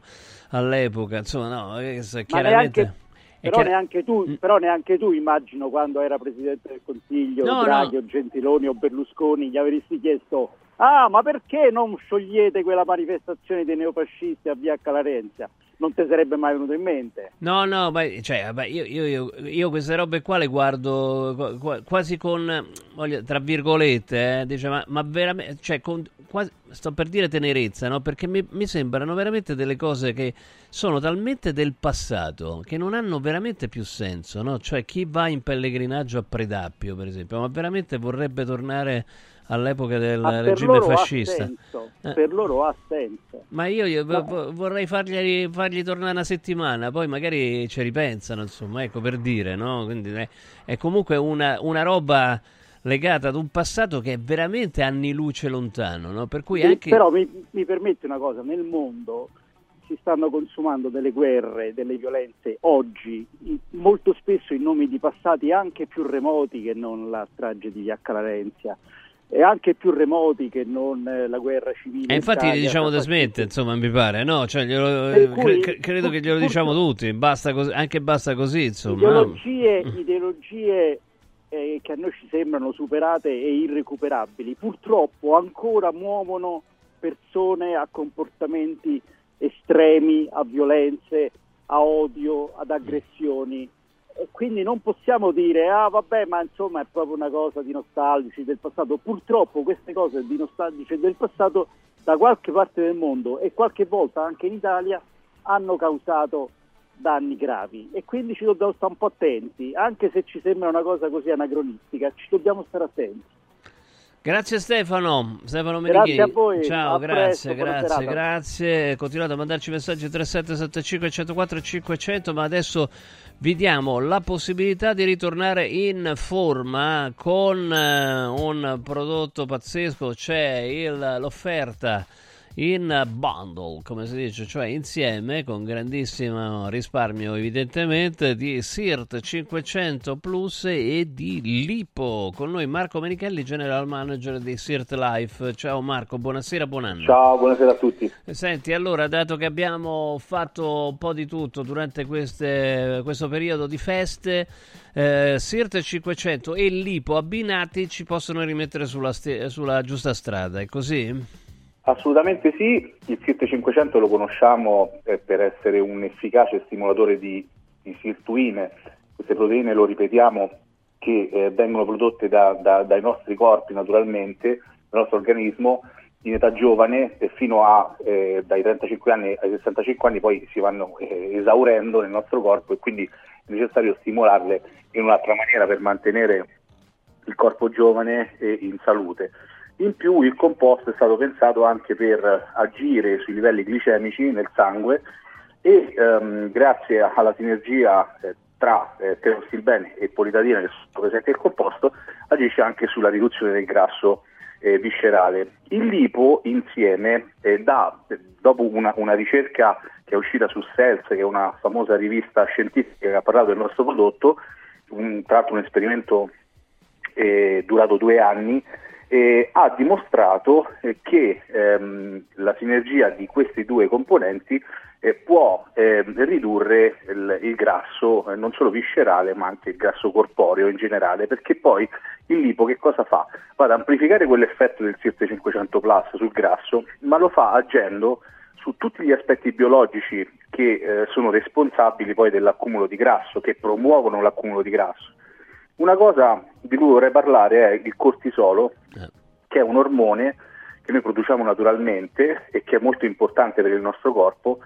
[SPEAKER 2] all'epoca insomma no chiaramente
[SPEAKER 5] neanche, però, che... neanche tu, mm. però, neanche tu, immagino, quando era Presidente del Consiglio, no, Draghi no. o Gentiloni o Berlusconi, gli avresti chiesto ah, ma perché non sciogliete quella manifestazione dei neofascisti a via Calarenzia? Non ti sarebbe mai venuto in mente?
[SPEAKER 2] No, no, ma, cioè, vabbè, io, io, io, io, queste robe qua le guardo quasi con, voglio, tra virgolette, eh, dice, ma, ma veramente, cioè, con, quasi, sto per dire tenerezza, no? Perché mi, mi, sembrano veramente delle cose che sono talmente del passato che non hanno veramente più senso, no? Cioè chi va in pellegrinaggio a Predappio, per esempio, ma veramente vorrebbe tornare all'epoca del
[SPEAKER 5] ma
[SPEAKER 2] regime fascista.
[SPEAKER 5] Eh. Per loro ha senso.
[SPEAKER 2] Ma io, io no. vorrei fargli, fargli, tornare una settimana, poi magari ci ripensano, insomma, ecco per dire, no? Quindi è, è comunque una, una roba legata ad un passato che è veramente anni luce lontano, no? Per cui anche...
[SPEAKER 5] Però mi, mi permette una cosa, nel mondo si stanno consumando delle guerre, delle violenze oggi, molto spesso in nomi di passati anche più remoti che non la strage di Via Calarenzia e anche più remoti che non eh, la guerra civile.
[SPEAKER 2] E infatti
[SPEAKER 5] Italia,
[SPEAKER 2] gli diciamo da smette, insomma, mi pare, no? Cioè, glielo, cui, cre- credo che glielo diciamo tutti, basta così, anche basta così, insomma.
[SPEAKER 5] Ideologie, ideologie eh, che a noi ci sembrano superate e irrecuperabili, purtroppo ancora muovono persone a comportamenti estremi, a violenze, a odio, ad aggressioni e quindi non possiamo dire ah vabbè ma insomma è proprio una cosa di nostalgici del passato purtroppo queste cose di nostalgici del passato da qualche parte del mondo e qualche volta anche in Italia hanno causato danni gravi e quindi ci dobbiamo stare un po' attenti anche se ci sembra una cosa così anacronistica ci dobbiamo stare attenti
[SPEAKER 2] Grazie Stefano, Stefano Menichini.
[SPEAKER 5] Grazie a voi.
[SPEAKER 2] Ciao,
[SPEAKER 5] a
[SPEAKER 2] grazie,
[SPEAKER 5] presto,
[SPEAKER 2] grazie, grazie. Continuate a mandarci messaggi 3775 104 500, ma adesso vi diamo la possibilità di ritornare in forma con eh, un prodotto pazzesco, c'è il, l'offerta in bundle, come si dice, cioè insieme con grandissimo risparmio evidentemente di SIRT 500 Plus e di Lipo. Con noi Marco Menichelli, General Manager di SIRT Life. Ciao Marco, buonasera, buon anno.
[SPEAKER 6] Ciao, buonasera a tutti.
[SPEAKER 2] Senti, allora, dato che abbiamo fatto un po' di tutto durante queste, questo periodo di feste, eh, SIRT 500 e Lipo abbinati ci possono rimettere sulla, st- sulla giusta strada, è così?
[SPEAKER 6] Assolutamente sì, il SIRT 500 lo conosciamo eh, per essere un efficace stimolatore di, di sirtuine, queste proteine lo ripetiamo che eh, vengono prodotte da, da, dai nostri corpi naturalmente, dal nostro organismo in età giovane e fino a eh, dai 35 anni ai 65 anni poi si vanno eh, esaurendo nel nostro corpo e quindi è necessario stimolarle in un'altra maniera per mantenere il corpo giovane e in salute. In più il composto è stato pensato anche per agire sui livelli glicemici nel sangue e ehm, grazie alla sinergia eh, tra eh, terostilbene e politadina che sono presenti nel composto agisce anche sulla riduzione del grasso eh, viscerale. Il lipo insieme eh, dà, dopo una, una, ricerca che è uscita su Cells, che è una famosa rivista scientifica che ha parlato del nostro prodotto, un, tra l'altro un esperimento eh, durato due anni, eh, ha dimostrato eh, che ehm, la sinergia di questi due componenti eh, può ehm, ridurre il, il grasso eh, non solo viscerale ma anche il grasso corporeo in generale perché poi il lipo che cosa fa? Va ad amplificare quell'effetto del SIRT 500 Plus sul grasso ma lo fa agendo su tutti gli aspetti biologici che eh, sono responsabili poi dell'accumulo di grasso, che promuovono l'accumulo di grasso. Una cosa di cui vorrei parlare è il cortisolo, eh. che è un ormone che noi produciamo naturalmente e che è molto importante per il nostro corpo,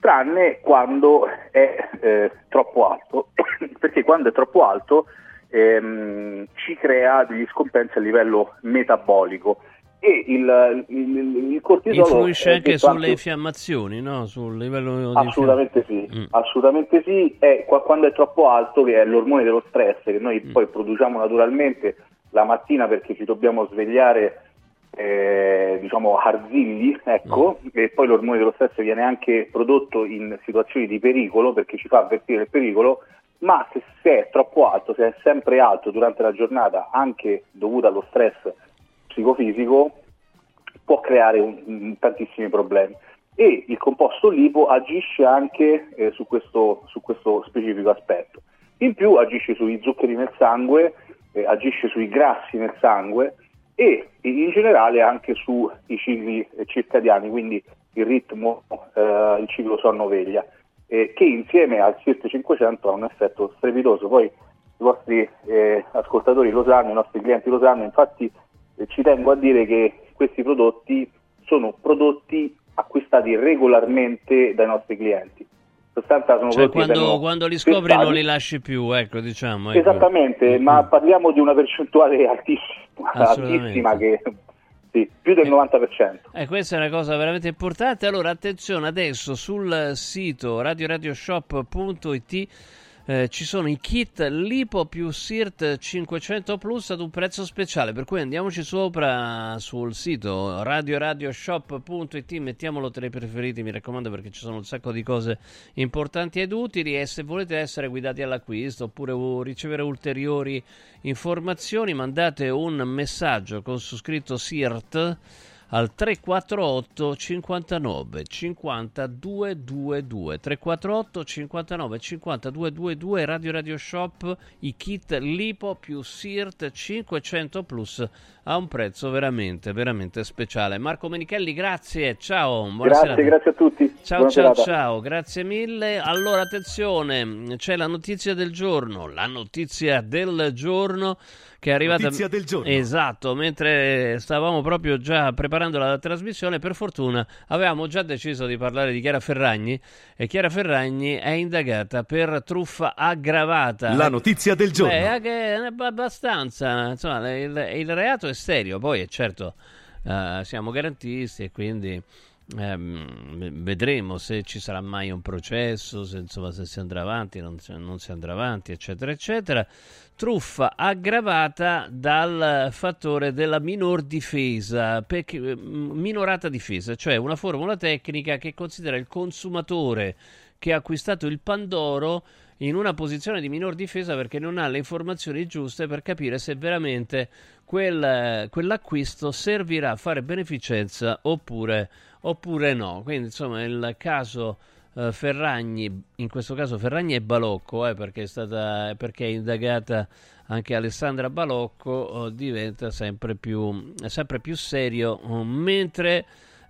[SPEAKER 6] tranne quando è eh, troppo alto, perché quando è troppo alto ehm, ci crea degli scompensi a livello metabolico e il, il, il cortisolo
[SPEAKER 2] influisce anche sulle infiammazioni no? sul livello
[SPEAKER 6] assolutamente
[SPEAKER 2] di
[SPEAKER 6] sì mm. assolutamente sì è quando è troppo alto che è l'ormone dello stress che noi mm. poi produciamo naturalmente la mattina perché ci dobbiamo svegliare eh, diciamo arzilli ecco mm. e poi l'ormone dello stress viene anche prodotto in situazioni di pericolo perché ci fa avvertire il pericolo ma se, se è troppo alto se è sempre alto durante la giornata anche dovuto allo stress psicofisico può creare un, tantissimi problemi e il composto lipo agisce anche eh, su, questo, su, questo, specifico aspetto. In più agisce sui zuccheri nel sangue, eh, agisce sui grassi nel sangue e in generale anche sui cicli circadiani, quindi il ritmo, eh, il ciclo sonno-veglia, che insieme al CIRT 500 ha un effetto strepitoso. Poi i vostri eh, ascoltatori lo sanno, i nostri clienti lo sanno, infatti ci tengo a dire che questi prodotti sono prodotti acquistati regolarmente dai nostri clienti.
[SPEAKER 2] Sostanza sono cioè, quando, quando, li scopri testati. non li lasci più, ecco, diciamo. Ecco.
[SPEAKER 6] Esattamente, mm-hmm. ma parliamo di una percentuale altissima, altissima che sì, più del 90%.
[SPEAKER 2] E eh, questa è una cosa veramente importante. Allora, attenzione adesso sul sito radioradioshop.it eh, ci sono i kit Lipo più SIRT 500 Plus ad un prezzo speciale, per cui andiamoci sopra sul sito radioradioshop.it, mettiamolo tra i preferiti, mi raccomando perché ci sono un sacco di cose importanti ed utili. E se volete essere guidati all'acquisto oppure ricevere ulteriori informazioni mandate un messaggio con su scritto SIRT al 348 59 50 222 348 59 50 222 Radio Radio Shop i kit Lipo più SIRT 500 Plus a un prezzo veramente veramente speciale. Marco Menichelli grazie ciao
[SPEAKER 6] grazie grazie a tutti.
[SPEAKER 2] Ciao Buona ciao serata. ciao grazie mille. Allora attenzione c'è la notizia del giorno la notizia del giorno che è arrivata
[SPEAKER 7] notizia del giorno.
[SPEAKER 2] Esatto, mentre stavamo proprio già preparando la trasmissione, per fortuna avevamo già deciso di parlare di Chiara Ferragni e Chiara Ferragni è indagata per truffa aggravata.
[SPEAKER 7] La notizia del giorno.
[SPEAKER 2] Beh, è abbastanza, insomma, il, il, reato è serio, poi è certo uh, siamo garantisti e quindi ehm, vedremo se ci sarà mai un processo, se, insomma, se si andrà avanti, non, non si andrà avanti, eccetera, eccetera. Truffa aggravata dal fattore della minor difesa, perché, mm, minorata difesa, cioè una formula tecnica che considera il consumatore che ha acquistato il Pandoro in una posizione di minor difesa perché non ha le informazioni giuste per capire se veramente quel, quell'acquisto servirà a fare beneficenza oppure, oppure no. Quindi insomma il caso uh, Ferragni, in questo caso Ferragni e Balocco, eh, perché, è stata, perché è indagata anche Alessandra Balocco, uh, diventa sempre più, sempre più serio, uh, mentre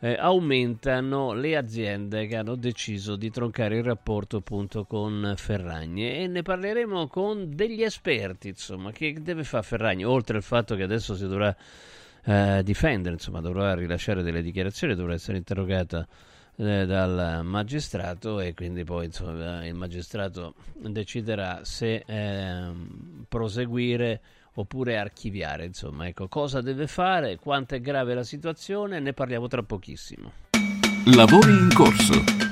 [SPEAKER 2] eh, aumentano le aziende che hanno deciso di troncare il rapporto appunto con Ferragni e ne parleremo con degli esperti, insomma, che deve fare Ferragni, oltre al fatto che adesso si dovrà eh, difendere, insomma, dovrà rilasciare delle dichiarazioni, dovrà essere interrogata eh, dal magistrato e quindi poi insomma, il magistrato deciderà se eh, proseguire oppure archiviare. Insomma, ecco cosa deve fare, quanto è grave la situazione, ne parliamo tra pochissimo.
[SPEAKER 1] Lavori in corso.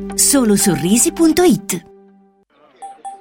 [SPEAKER 8] solosorrisi.it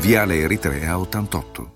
[SPEAKER 9] Viale Eritrea 88.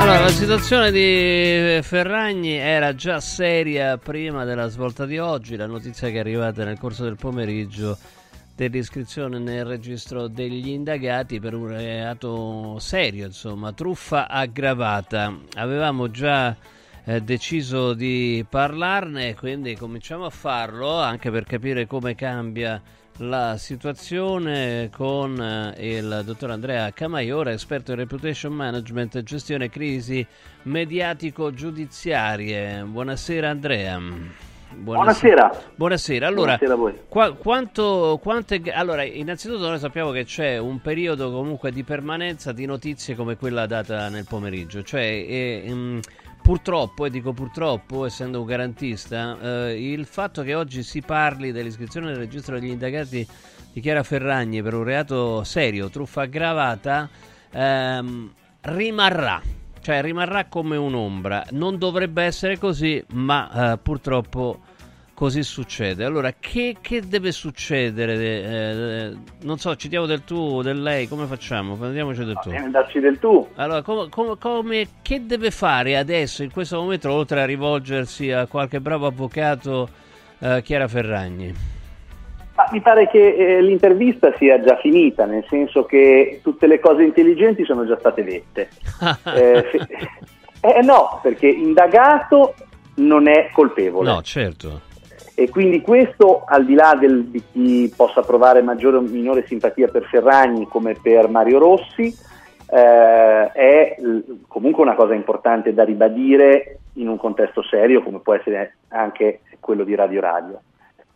[SPEAKER 2] Allora, la situazione di Ferragni era già seria prima della svolta di oggi. La notizia che è arrivata nel corso del pomeriggio dell'iscrizione nel registro degli indagati per un reato serio, insomma, truffa aggravata. Avevamo già eh, deciso di parlarne, quindi cominciamo a farlo anche per capire come cambia la situazione con eh, il dottor Andrea Camaiora, esperto in reputation management e gestione crisi mediatico-giudiziarie. Buonasera Andrea.
[SPEAKER 10] Buonasera.
[SPEAKER 2] Buonasera. Allora,
[SPEAKER 10] Buonasera a voi.
[SPEAKER 2] qua- quanto, quante, allora, innanzitutto noi sappiamo che c'è un periodo comunque di permanenza di notizie come quella data nel pomeriggio, cioè eh, mm, purtroppo, e dico purtroppo, essendo un garantista, eh, il fatto che oggi si parli dell'iscrizione nel registro degli indagati di Chiara Ferragni per un reato serio, truffa aggravata, ehm, rimarrà. Cioè rimarrà come un'ombra. Non dovrebbe essere così, ma eh, purtroppo così succede. Allora, che, che deve succedere? Eh, non so, ci diamo del tu o del lei, come facciamo? Prendiamoci del tu.
[SPEAKER 10] Darci del tu.
[SPEAKER 2] Allora, come, come- come- che deve fare adesso, in questo momento, oltre a rivolgersi a qualche bravo avvocato, eh, Chiara Ferragni?
[SPEAKER 10] Ma mi pare che eh, l'intervista sia già finita, nel senso che tutte le cose intelligenti sono già state dette. Eh, eh, no, perché indagato non è colpevole.
[SPEAKER 2] No, certo.
[SPEAKER 10] E quindi questo, al di là del- di chi possa provare maggiore o minore simpatia per Ferragni come per Mario Rossi, eh, è l- comunque una cosa importante da ribadire in un contesto serio come può essere anche quello di Radio Radio.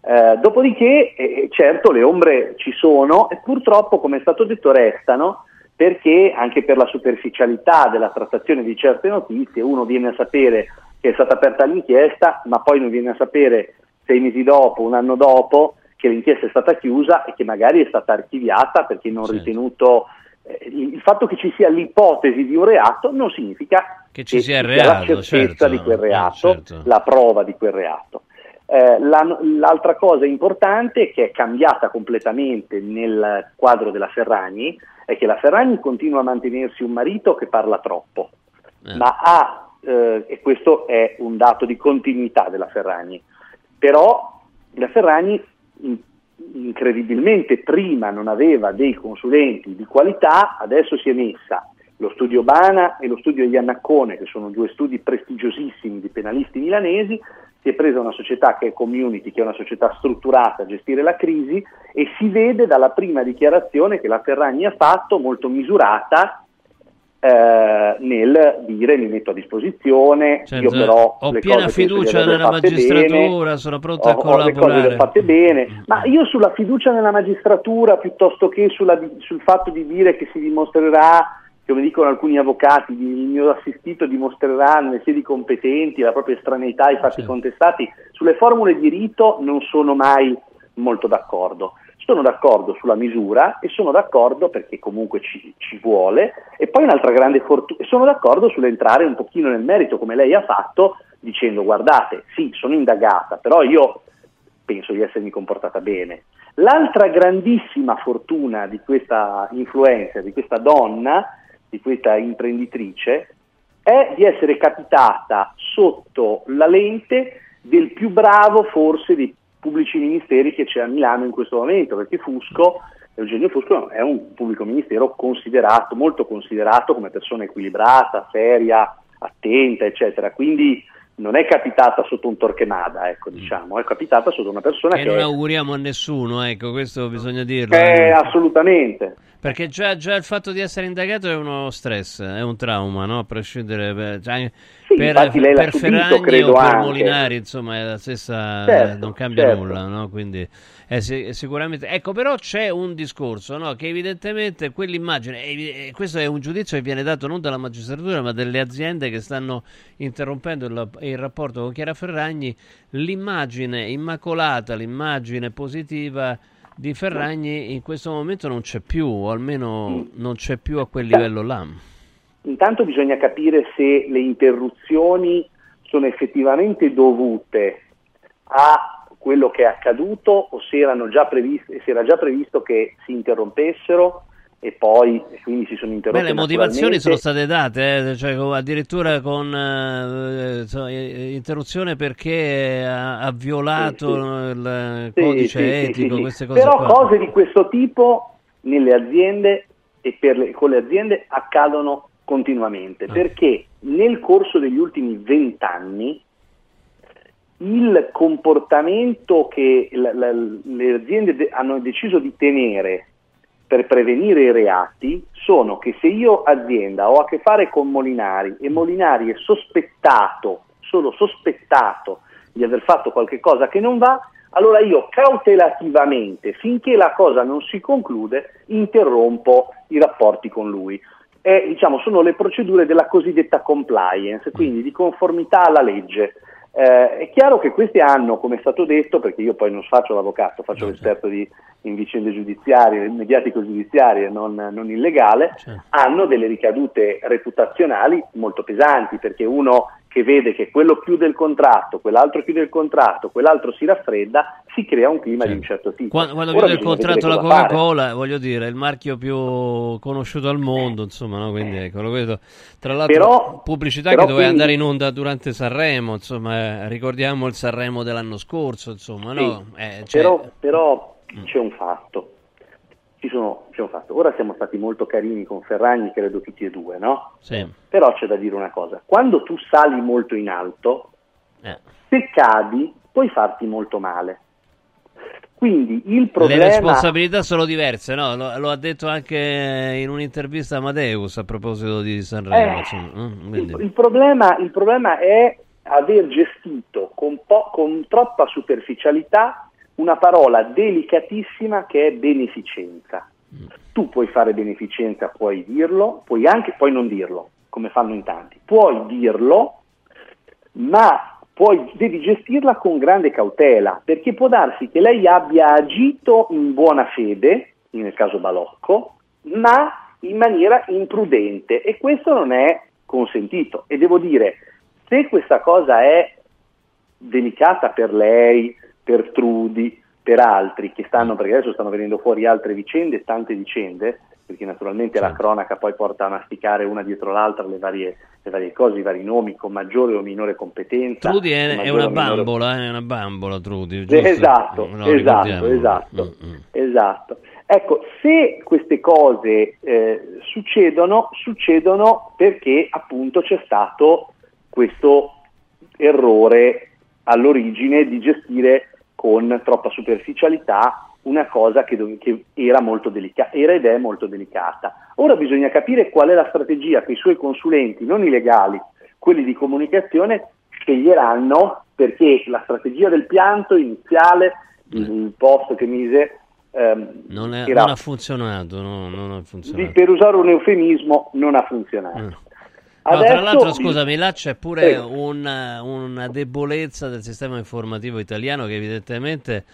[SPEAKER 10] Eh, dopodiché, eh, certo, le ombre ci sono e purtroppo, come è stato detto, restano perché anche per la superficialità della trattazione di certe notizie uno viene a sapere che è stata aperta l'inchiesta, ma poi non viene a sapere sei mesi dopo, un anno dopo, che l'inchiesta è stata chiusa e che magari è stata archiviata perché non ritenuto. eh, il fatto che ci sia l'ipotesi di un reato non significa
[SPEAKER 2] Che ci sia il
[SPEAKER 10] la
[SPEAKER 2] reato,
[SPEAKER 10] certezza
[SPEAKER 2] certo.
[SPEAKER 10] di quel
[SPEAKER 2] Eh,
[SPEAKER 10] reato,
[SPEAKER 2] certo.
[SPEAKER 10] la prova di quel reato. Eh, la- l'altra cosa importante che è cambiata completamente nel quadro della Ferragni è che la Ferragni continua a mantenersi un marito che parla troppo,
[SPEAKER 2] Eh.
[SPEAKER 10] ma ha eh, e questo è un dato di continuità della Ferragni. Però la Ferragni in, incredibilmente prima non aveva dei consulenti di qualità, adesso si è messa lo studio Bana e lo studio Iannaccone, che sono due studi prestigiosissimi di penalisti milanesi, si è presa una società che è Community, che è una società strutturata a gestire la crisi e si vede dalla prima dichiarazione che la Ferragni ha fatto, molto misurata, eh, nel dire mi metto a disposizione,
[SPEAKER 2] Certo,
[SPEAKER 10] io però
[SPEAKER 2] ho
[SPEAKER 10] le
[SPEAKER 2] piena
[SPEAKER 10] cose
[SPEAKER 2] fiducia nella magistratura,
[SPEAKER 10] bene,
[SPEAKER 2] sono pronto a
[SPEAKER 10] ho- ho le cose le
[SPEAKER 2] collaborare.
[SPEAKER 10] fatte bene, ma io sulla fiducia nella magistratura piuttosto che sulla- sul fatto di dire che si dimostrerà, come dicono alcuni avvocati, il mio assistito dimostrerà nelle sedi competenti la propria estraneità ai fatti contestati, sulle formule di rito non sono mai molto d'accordo. Sono d'accordo sulla misura e sono d'accordo perché comunque ci, ci vuole e poi un'altra grande fortuna, sono d'accordo sull'entrare un pochino nel merito come lei ha fatto dicendo guardate sì sono indagata però io penso di essermi comportata bene. L'altra grandissima fortuna di questa influencer, di questa donna, di questa imprenditrice, è di essere capitata sotto la lente del più bravo forse dei pubblici ministeri che c'è a Milano in questo momento, perché Fusco, Eugenio Fusco è un pubblico ministero considerato, molto considerato come persona equilibrata, seria, attenta, eccetera. Quindi non è capitata sotto un Torquemada, ecco, diciamo, è capitata sotto una persona
[SPEAKER 2] Che
[SPEAKER 10] che
[SPEAKER 2] non auguriamo a nessuno, ecco, questo bisogna dirlo.
[SPEAKER 10] Eh,
[SPEAKER 2] eh.
[SPEAKER 10] assolutamente.
[SPEAKER 2] Perché già, già il fatto di essere indagato è uno stress, è un trauma, no? A prescindere per, cioè,
[SPEAKER 10] Sì,
[SPEAKER 2] per, per
[SPEAKER 10] subito,
[SPEAKER 2] Ferragni
[SPEAKER 10] credo
[SPEAKER 2] o per
[SPEAKER 10] anche.
[SPEAKER 2] Molinari, insomma, è la stessa,
[SPEAKER 10] Certo,
[SPEAKER 2] non cambia
[SPEAKER 10] certo.
[SPEAKER 2] nulla, no? Quindi è si- sicuramente... Ecco, però c'è un discorso, no? Che evidentemente quell'immagine, e e questo è un giudizio che viene dato non dalla magistratura, ma dalle aziende che stanno interrompendo il, il rapporto con Chiara Ferragni, l'immagine immacolata, l'immagine positiva di Ferragni in questo momento non c'è più, o almeno non c'è più a quel livello là.
[SPEAKER 10] Intanto bisogna capire se le interruzioni sono effettivamente dovute a quello che è accaduto o se, previste, se era già previsto che si interrompessero e poi e quindi si sono
[SPEAKER 2] Beh,
[SPEAKER 10] interrotte
[SPEAKER 2] le motivazioni sono state date, eh, cioè, addirittura con eh, insomma, eh, interruzione perché ha, ha violato il
[SPEAKER 10] Sì,
[SPEAKER 2] codice
[SPEAKER 10] sì, sì,
[SPEAKER 2] etico,
[SPEAKER 10] sì, sì.
[SPEAKER 2] queste cose
[SPEAKER 10] Però
[SPEAKER 2] qua.
[SPEAKER 10] cose di questo tipo nelle aziende e per le- con le aziende accadono continuamente,
[SPEAKER 2] Ah.
[SPEAKER 10] perché nel corso degli ultimi vent'anni il comportamento che la- la- le aziende de- hanno deciso di tenere per prevenire i reati sono che se io azienda ho a che fare con Molinari e Molinari è sospettato, solo sospettato di aver fatto qualche cosa che non va, allora io cautelativamente, finché la cosa non si conclude, interrompo i rapporti con lui. E, diciamo, sono le procedure della cosiddetta compliance, quindi di conformità alla legge. Eh, è chiaro che questi hanno, come è stato detto, perché io poi non faccio l'avvocato, faccio l'esperto di, in vicende giudiziarie, mediatico-giudiziarie, non, non illegale, hanno delle ricadute reputazionali molto pesanti, perché uno che vede che quello chiude il contratto, quell'altro chiude il contratto, quell'altro si raffredda, si crea un clima di un certo tipo.
[SPEAKER 2] Quando, quando chiude il contratto la
[SPEAKER 10] cosa fare.
[SPEAKER 2] Coca-Cola, voglio dire, è il marchio più conosciuto al mondo, insomma, no? Quindi ecco, lo vedo. Tra l'altro,
[SPEAKER 10] Però-
[SPEAKER 2] pubblicità
[SPEAKER 10] però
[SPEAKER 2] che doveva
[SPEAKER 10] quindi-
[SPEAKER 2] andare in onda durante Sanremo, insomma, eh, ricordiamo il Sanremo dell'anno scorso, insomma, no?
[SPEAKER 10] Sì,
[SPEAKER 2] Eh, cioè-
[SPEAKER 10] però, però c'è un fatto. Ci sono- c'è un fatto. Ora siamo stati molto carini con Ferragni, credo tutti e due, no?
[SPEAKER 2] Sì.
[SPEAKER 10] Però c'è da dire una cosa. Quando tu sali molto in alto,
[SPEAKER 2] Eh.
[SPEAKER 10] se cadi, puoi farti molto male. Quindi il
[SPEAKER 2] Le
[SPEAKER 10] problema...
[SPEAKER 2] responsabilità sono diverse, no? Lo, lo ha detto anche in un'intervista Amadeus a proposito di Sanremo.
[SPEAKER 10] Eh,
[SPEAKER 2] mm, quindi-
[SPEAKER 10] Il problema, il problema è aver gestito con, po- con troppa superficialità una parola delicatissima che è beneficenza. Tu puoi fare beneficenza, puoi dirlo, puoi anche poi non dirlo, come fanno in tanti. Puoi dirlo, ma poi devi gestirla con grande cautela, perché può darsi che lei abbia agito in buona fede, nel caso Balocco, ma in maniera imprudente e questo non è consentito. E devo dire, se questa cosa è delicata per lei, per Trudi, per altri che stanno, perché adesso stanno venendo fuori altre vicende, tante vicende, perché naturalmente la cronaca poi porta a masticare una dietro l'altra le varie, le varie cose, i vari nomi con maggiore o minore competenza.
[SPEAKER 2] Trudy è, è una
[SPEAKER 10] minore...
[SPEAKER 2] bambola, è una bambola Trudy.
[SPEAKER 10] Giusto? Esatto, no, esatto, esatto, mm-hmm. esatto. Ecco, se queste cose eh, succedono, succedono perché appunto c'è stato questo errore all'origine di gestire con troppa superficialità una cosa che, dove, che era, molto delica- era ed è molto delicata. Ora bisogna capire qual è la strategia che i suoi consulenti, non i legali, quelli di comunicazione, sceglieranno perché la strategia del pianto iniziale, il post che mise,
[SPEAKER 2] ehm, non, è, non, ha funzionato, no, non ha funzionato.
[SPEAKER 10] Per usare un eufemismo, non ha funzionato. Mm.
[SPEAKER 2] No, tra l'altro, scusami, là c'è pure una, una debolezza del sistema informativo italiano che evidentemente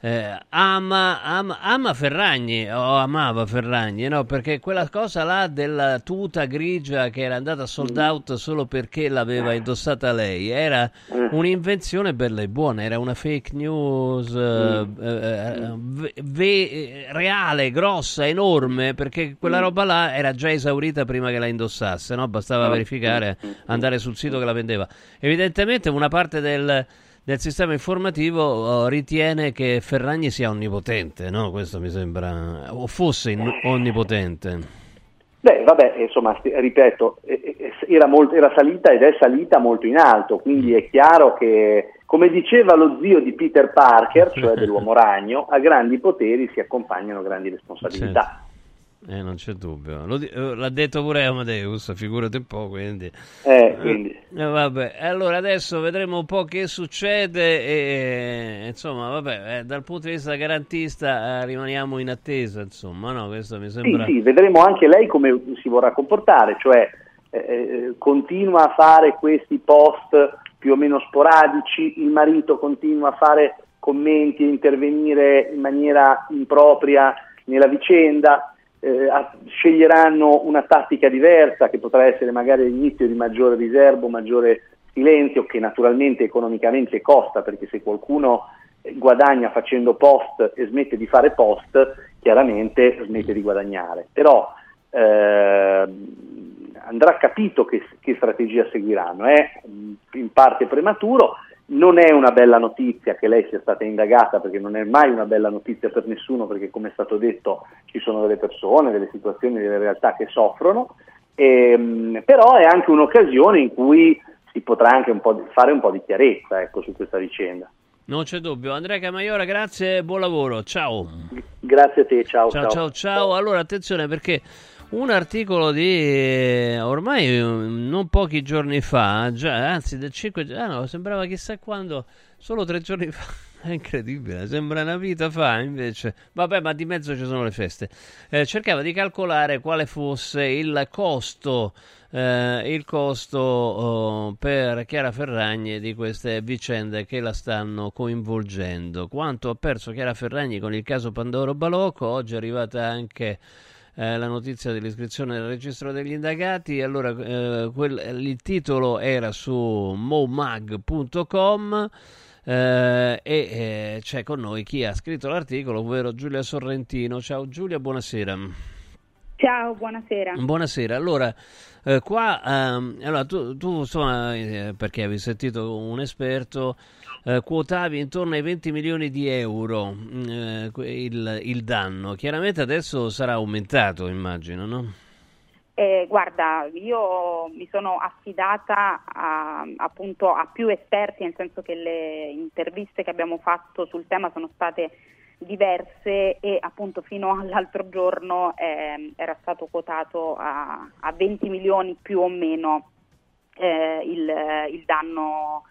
[SPEAKER 2] eh, ama, ama, ama, Ferragni o amava Ferragni, no? perché quella cosa là della tuta grigia che era andata sold mm. out solo perché l'aveva indossata lei era mm. un'invenzione bella e buona, era una fake news eh, mm. eh, ve, ve, reale, grossa, enorme, perché quella roba là era già esaurita prima che la indossasse, no? bastava verificare, andare sul sito che la vendeva. Evidentemente una parte del del sistema informativo oh, ritiene che Ferragni sia onnipotente, no? Questo mi sembra, o fosse in- onnipotente.
[SPEAKER 10] Beh, vabbè, insomma, ripeto, era, molto, era, salita ed è salita molto in alto, quindi è chiaro che, come diceva lo zio di Peter Parker, cioè dell'uomo ragno, a grandi poteri si accompagnano grandi responsabilità. Certo.
[SPEAKER 2] Eh, non c'è dubbio. Eh, l'ha detto pure Amadeus, figurati un po', quindi.
[SPEAKER 10] Eh, quindi.
[SPEAKER 2] Eh, vabbè, allora adesso vedremo un po' che succede e, insomma, vabbè, eh, dal punto di vista garantista eh, rimaniamo in attesa, insomma, no? Questo mi sembra...
[SPEAKER 10] Sì, sì, vedremo anche lei come si vorrà comportare, cioè continua a fare questi post più o meno sporadici, il marito continua a fare commenti e intervenire in maniera impropria nella vicenda, eh, sceglieranno una tattica diversa che potrà essere magari l'inizio di maggiore riservo, maggiore silenzio, che naturalmente economicamente costa, perché se qualcuno guadagna facendo post e smette di fare post, chiaramente smette di guadagnare. Però eh, andrà capito che, che strategia seguiranno, è in parte prematuro, non è una bella notizia che lei sia stata indagata perché non è mai una bella notizia per nessuno perché come è stato detto ci sono delle persone, delle situazioni, delle realtà che soffrono, ehm, però è anche un'occasione in cui si potrà anche un di, fare un po' di chiarezza ecco, su questa vicenda.
[SPEAKER 2] Non c'è dubbio. Andrea Camaiora, grazie e buon lavoro. Ciao.
[SPEAKER 10] Grazie a te, ciao.
[SPEAKER 2] Ciao, ciao, ciao. ciao. Allora, attenzione perché un articolo di eh, ormai mm, non pochi giorni fa, già, anzi del 5 ah no, sembrava chissà quando, solo tre giorni fa. È incredibile, sembra una vita fa, invece. Vabbè, ma di mezzo ci sono le feste. Eh, cercava di calcolare quale fosse il costo, eh, il costo oh, per Chiara Ferragni di queste vicende che la stanno coinvolgendo. Quanto ha perso Chiara Ferragni con il caso Pandoro Balocco, oggi è arrivata anche eh, la notizia dell'iscrizione al registro degli indagati. Allora, eh, quel, il titolo era su momag.com. Eh, e eh, c'è con noi chi ha scritto l'articolo, ovvero Giulia Sorrentino. Ciao Giulia, buonasera.
[SPEAKER 11] Ciao, buonasera.
[SPEAKER 2] Buonasera. Allora, eh, qua, ehm, allora, tu, tu insomma, eh, perché avevi sentito un esperto, eh, quotavi intorno ai 20 milioni di euro mm, eh, il, il, danno. Chiaramente adesso sarà aumentato, immagino, no?
[SPEAKER 11] Eh, guarda, io mi sono affidata a, appunto a più esperti, nel senso che le interviste che abbiamo fatto sul tema sono state diverse e appunto fino all'altro giorno eh, era stato quotato a, a, 20 milioni più o meno eh, il, il danno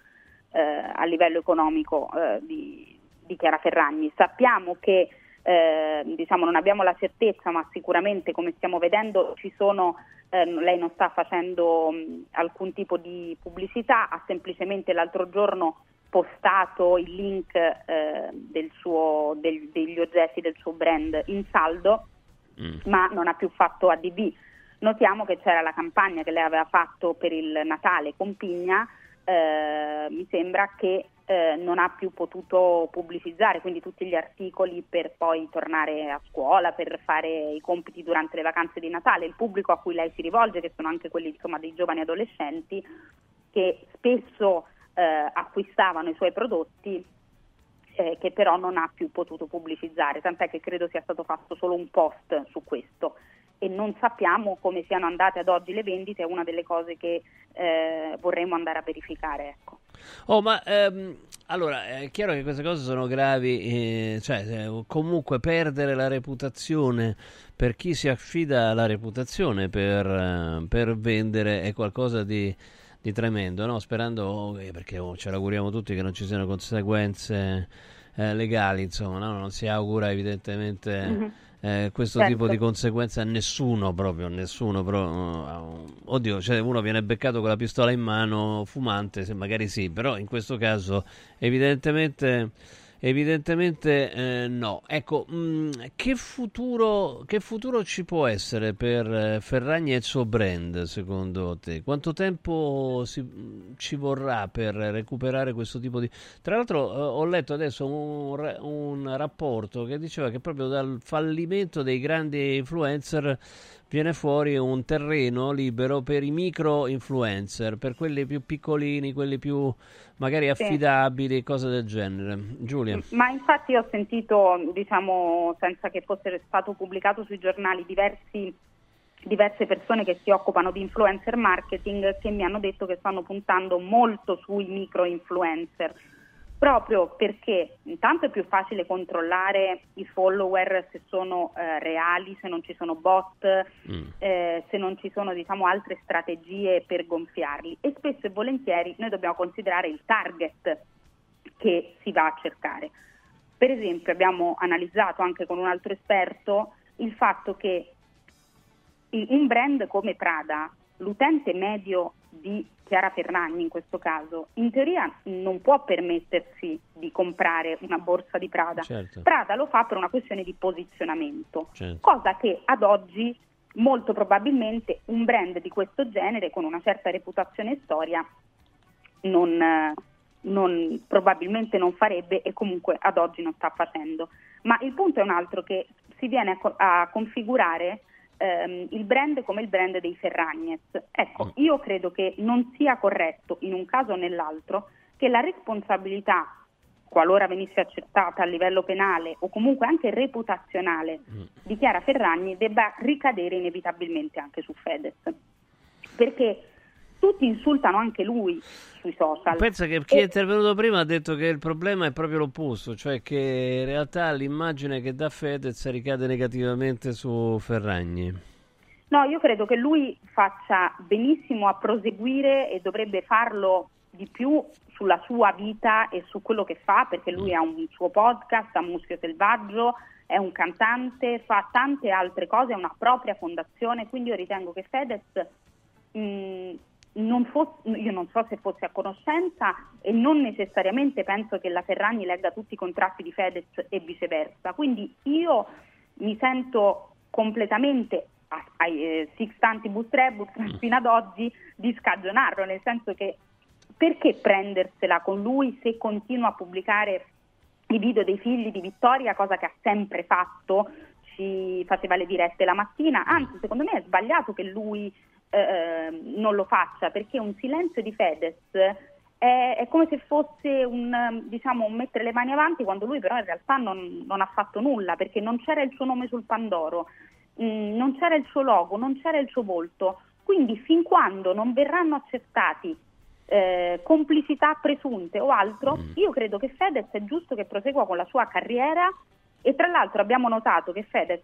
[SPEAKER 11] a livello economico eh, di, di, Chiara Ferragni. Sappiamo che eh, diciamo, non abbiamo la certezza, ma sicuramente come stiamo vedendo ci sono, eh, lei non sta facendo alcun tipo di pubblicità, ha semplicemente l'altro giorno postato il link eh, del suo, del, degli oggetti del suo brand in saldo, mm. ma non ha più fatto ADV. Notiamo che c'era la campagna che lei aveva fatto per il Natale con Pigna, eh, mi sembra che eh, non ha più potuto pubblicizzare, quindi tutti gli articoli per poi tornare a scuola, per fare i compiti durante le vacanze di Natale. Il pubblico a cui lei si rivolge, che sono anche quelli insomma, dei giovani adolescenti, che spesso eh, acquistavano i suoi prodotti, eh, che però non ha più potuto pubblicizzare, tant'è che credo sia stato fatto solo un post su questo e non sappiamo come siano andate ad oggi le vendite, è una delle cose che eh, vorremmo andare a verificare. Ecco.
[SPEAKER 2] Oh, ma ehm, allora è chiaro che queste cose sono gravi, eh, cioè comunque perdere la reputazione per chi si affida alla reputazione per, eh, per vendere è qualcosa di, di tremendo, no? sperando, eh, perché oh, ce l'auguriamo tutti che non ci siano conseguenze eh, legali, insomma, no? non si augura evidentemente... Mm-hmm eh, questo certo. tipo di conseguenze a nessuno proprio, nessuno però, oddio, cioè uno viene beccato con la pistola in mano fumante, se magari sì, però in questo caso evidentemente Evidentemente eh, no. Ecco, mh, mm, che, futuro, che, futuro, ci può essere per eh, Ferragni e il suo brand, secondo te? Quanto tempo si, ci vorrà per recuperare questo tipo di... Tra l'altro eh, ho letto adesso un, un rapporto che diceva che proprio dal fallimento dei grandi influencer viene fuori un terreno libero per i micro influencer, per quelli più piccolini, quelli più magari affidabili, sì. cose del genere. Giulia.
[SPEAKER 11] Ma infatti ho sentito, diciamo, senza che fosse stato pubblicato sui giornali, diversi, diverse persone che si occupano di influencer marketing che mi hanno detto che stanno puntando molto sui micro influencer proprio perché intanto è più facile controllare i follower se sono eh, reali, se non ci sono bot, mm. eh, se non ci sono diciamo, altre strategie per gonfiarli e spesso e volentieri noi dobbiamo considerare il target che si va a cercare. Per esempio abbiamo analizzato anche con un altro esperto il fatto che un brand come Prada, l'utente medio di Chiara Ferragni in questo caso, in teoria non può permettersi di comprare una borsa di Prada. Certo. Prada lo fa per una questione di posizionamento, certo. cosa che ad oggi molto probabilmente un brand di questo genere con una certa reputazione e storia non, non, probabilmente non farebbe e comunque ad oggi non sta facendo. Ma il punto è un altro che si viene a, a configurare ehm, il brand come il brand dei Ferragnez. Ecco, io credo che non sia corretto in un caso o nell'altro che la responsabilità, qualora venisse accettata a livello penale o comunque anche reputazionale mm. di Chiara Ferragni, debba ricadere inevitabilmente anche su Fedez. Perché tutti insultano anche lui sui social.
[SPEAKER 2] Pensa che chi e... è intervenuto prima ha detto che il problema è proprio l'opposto, cioè che in realtà l'immagine che dà Fedez ricade negativamente su Ferragni.
[SPEAKER 11] No, io credo che lui faccia benissimo a proseguire e dovrebbe farlo di più sulla sua vita e su quello che fa, perché lui ha un suo podcast, ha Muschio Selvaggio, è un cantante, fa tante altre cose, ha una propria fondazione, quindi io ritengo che Fedez mh, Fosse, io non so se fosse a conoscenza e non necessariamente penso che la Ferragni legga tutti i contratti di Fedez e viceversa. Quindi io mi sento completamente ai eh, Six Tantibus Rebus mm. fino ad oggi di scagionarlo, nel senso che perché prendersela con lui se continua a pubblicare i video dei figli di Vittoria, cosa che ha sempre fatto, ci faceva le dirette la mattina, anzi secondo me è sbagliato che lui eh, non lo faccia, perché un silenzio di Fedez è, è come se fosse un, diciamo, un, mettere le mani avanti quando lui però in realtà non, non ha fatto nulla, perché non c'era il suo nome sul Pandoro, mh, mm, non c'era il suo logo, non c'era il suo volto. Quindi fin quando non verranno accertati eh, complicità presunte o altro, mm. io credo che Fedez è giusto che prosegua con la sua carriera e tra l'altro abbiamo notato che Fedez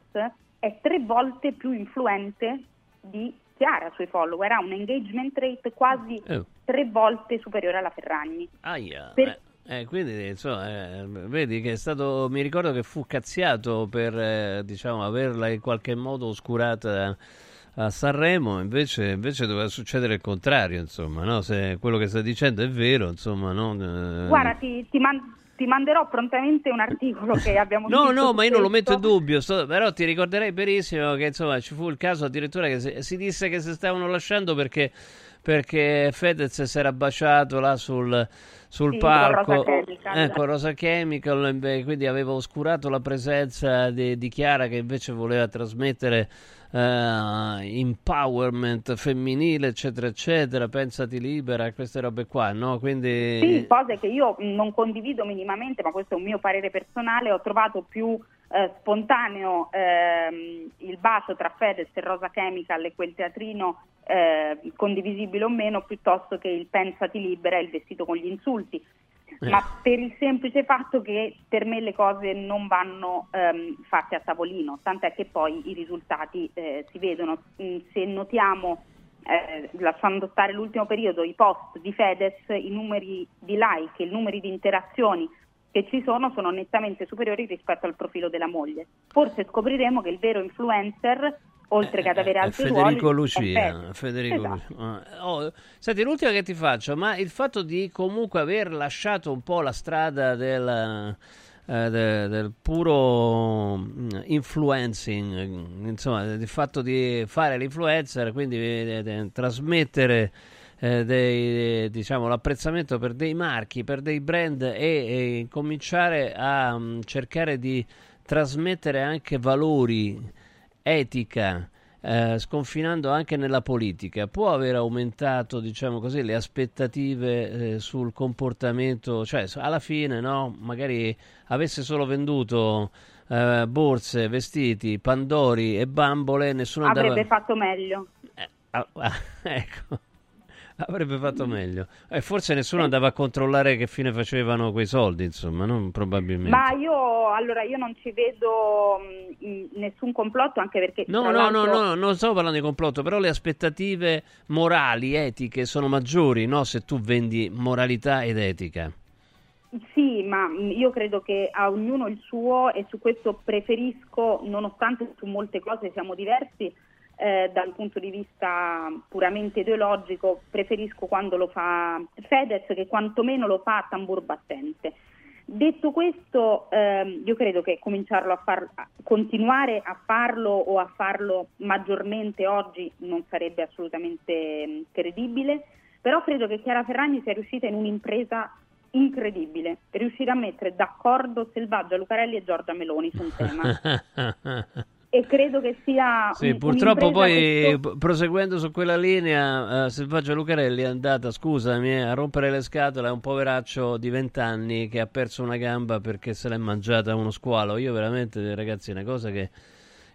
[SPEAKER 11] è tre volte più influente di Chiara sui follower, ha un engagement rate quasi oh. tre volte superiore alla Ferragni.
[SPEAKER 2] Aia. Per... Eh, quindi insomma, eh, vedi che è stato. Mi ricordo che fu cazziato per eh, diciamo, averla in qualche modo oscurata a Sanremo, invece, invece, doveva succedere il contrario, insomma, no? se quello che sta dicendo è vero, insomma. No?
[SPEAKER 11] Guarda, ti, ti, man- ti manderò prontamente un articolo che abbiamo
[SPEAKER 2] No,
[SPEAKER 11] scritto
[SPEAKER 2] no, ma io non lo metto in dubbio, sto- però ti ricorderei benissimo che insomma ci fu il caso addirittura che si, si disse che si stavano lasciando perché, perché Fedez si era baciato là sul, sul
[SPEAKER 11] Sì, con
[SPEAKER 2] palco
[SPEAKER 11] Rosa Chemical.
[SPEAKER 2] eh, con Rosa Chemical, quindi aveva oscurato la presenza di, di Chiara che invece voleva trasmettere eh, empowerment femminile, eccetera, eccetera, pensati libera, queste robe qua, no? Quindi...
[SPEAKER 11] Sì, cose che io non condivido minimamente, ma questo è un mio parere personale. Ho trovato più eh, spontaneo ehm, il bacio tra Fedez e Rosa Chemical e quel teatrino eh, condivisibile o meno, piuttosto che il pensati libera e il vestito con gli insulti. Ma per il semplice fatto che per me le cose non vanno ehm, fatte a tavolino, tant'è che poi i risultati eh, si vedono. Mm, Se notiamo eh, lasciando stare l'ultimo periodo, i post di Fedez, i numeri di like, i numeri di interazioni che ci sono sono nettamente superiori rispetto al profilo della moglie. Forse scopriremo che il vero influencer, oltre che ad avere
[SPEAKER 2] È
[SPEAKER 11] altri
[SPEAKER 2] Federico
[SPEAKER 11] ruoli,
[SPEAKER 2] Lucia. Federico
[SPEAKER 11] Esatto.
[SPEAKER 2] Lucia. Ah, oh, senti, l'ultima che ti faccio, ma il fatto di comunque aver lasciato un po' la strada del, eh, de- del puro mm, influencing, eh, insomma, il fatto di fare l'influencer, quindi eh, eh, trasmettere eh, dei, diciamo, l'apprezzamento per dei marchi, per dei brand e, e cominciare a mm, cercare di trasmettere anche valori, etica, eh, sconfinando anche nella politica, può aver aumentato, diciamo così, le aspettative eh, sul comportamento, cioè alla fine, no? Magari avesse solo venduto eh, borse, vestiti, pandori e bambole, nessuno andava...
[SPEAKER 11] Avrebbe fatto meglio.
[SPEAKER 2] Ah, ah, ecco, avrebbe fatto meglio. E forse nessuno andava a controllare che fine facevano quei soldi, insomma, non probabilmente.
[SPEAKER 11] Ma io allora io non ci vedo mh, in- nessun complotto anche perché
[SPEAKER 2] No, no, no,
[SPEAKER 11] l'altro-
[SPEAKER 2] no, non stavo parlando di complotto, però le aspettative morali, etiche sono maggiori, no? Se tu vendi moralità ed etica.
[SPEAKER 11] Sì, ma mh, io credo che a ognuno il suo e su questo preferisco, nonostante su molte cose siamo diversi, eh, dal punto di vista puramente ideologico, preferisco quando lo fa Fedez che quantomeno lo fa a tambur battente. Detto questo, ehm, io credo che cominciarlo a far, a continuare a farlo o a farlo maggiormente oggi non sarebbe assolutamente mh, credibile, però credo che Chiara Ferragni sia riuscita in un'impresa incredibile, riuscire a mettere d'accordo Selvaggia Lucarelli e Giorgia Meloni su un tema. e credo che sia
[SPEAKER 2] Sì,
[SPEAKER 11] un-
[SPEAKER 2] purtroppo poi p- proseguendo su quella linea, eh, Selvaggia Lucarelli è andata, scusami, eh, a rompere le scatole a un poveraccio di 20 anni che ha perso una gamba perché se l'è mangiata uno squalo. Io veramente, ragazzi, è una cosa che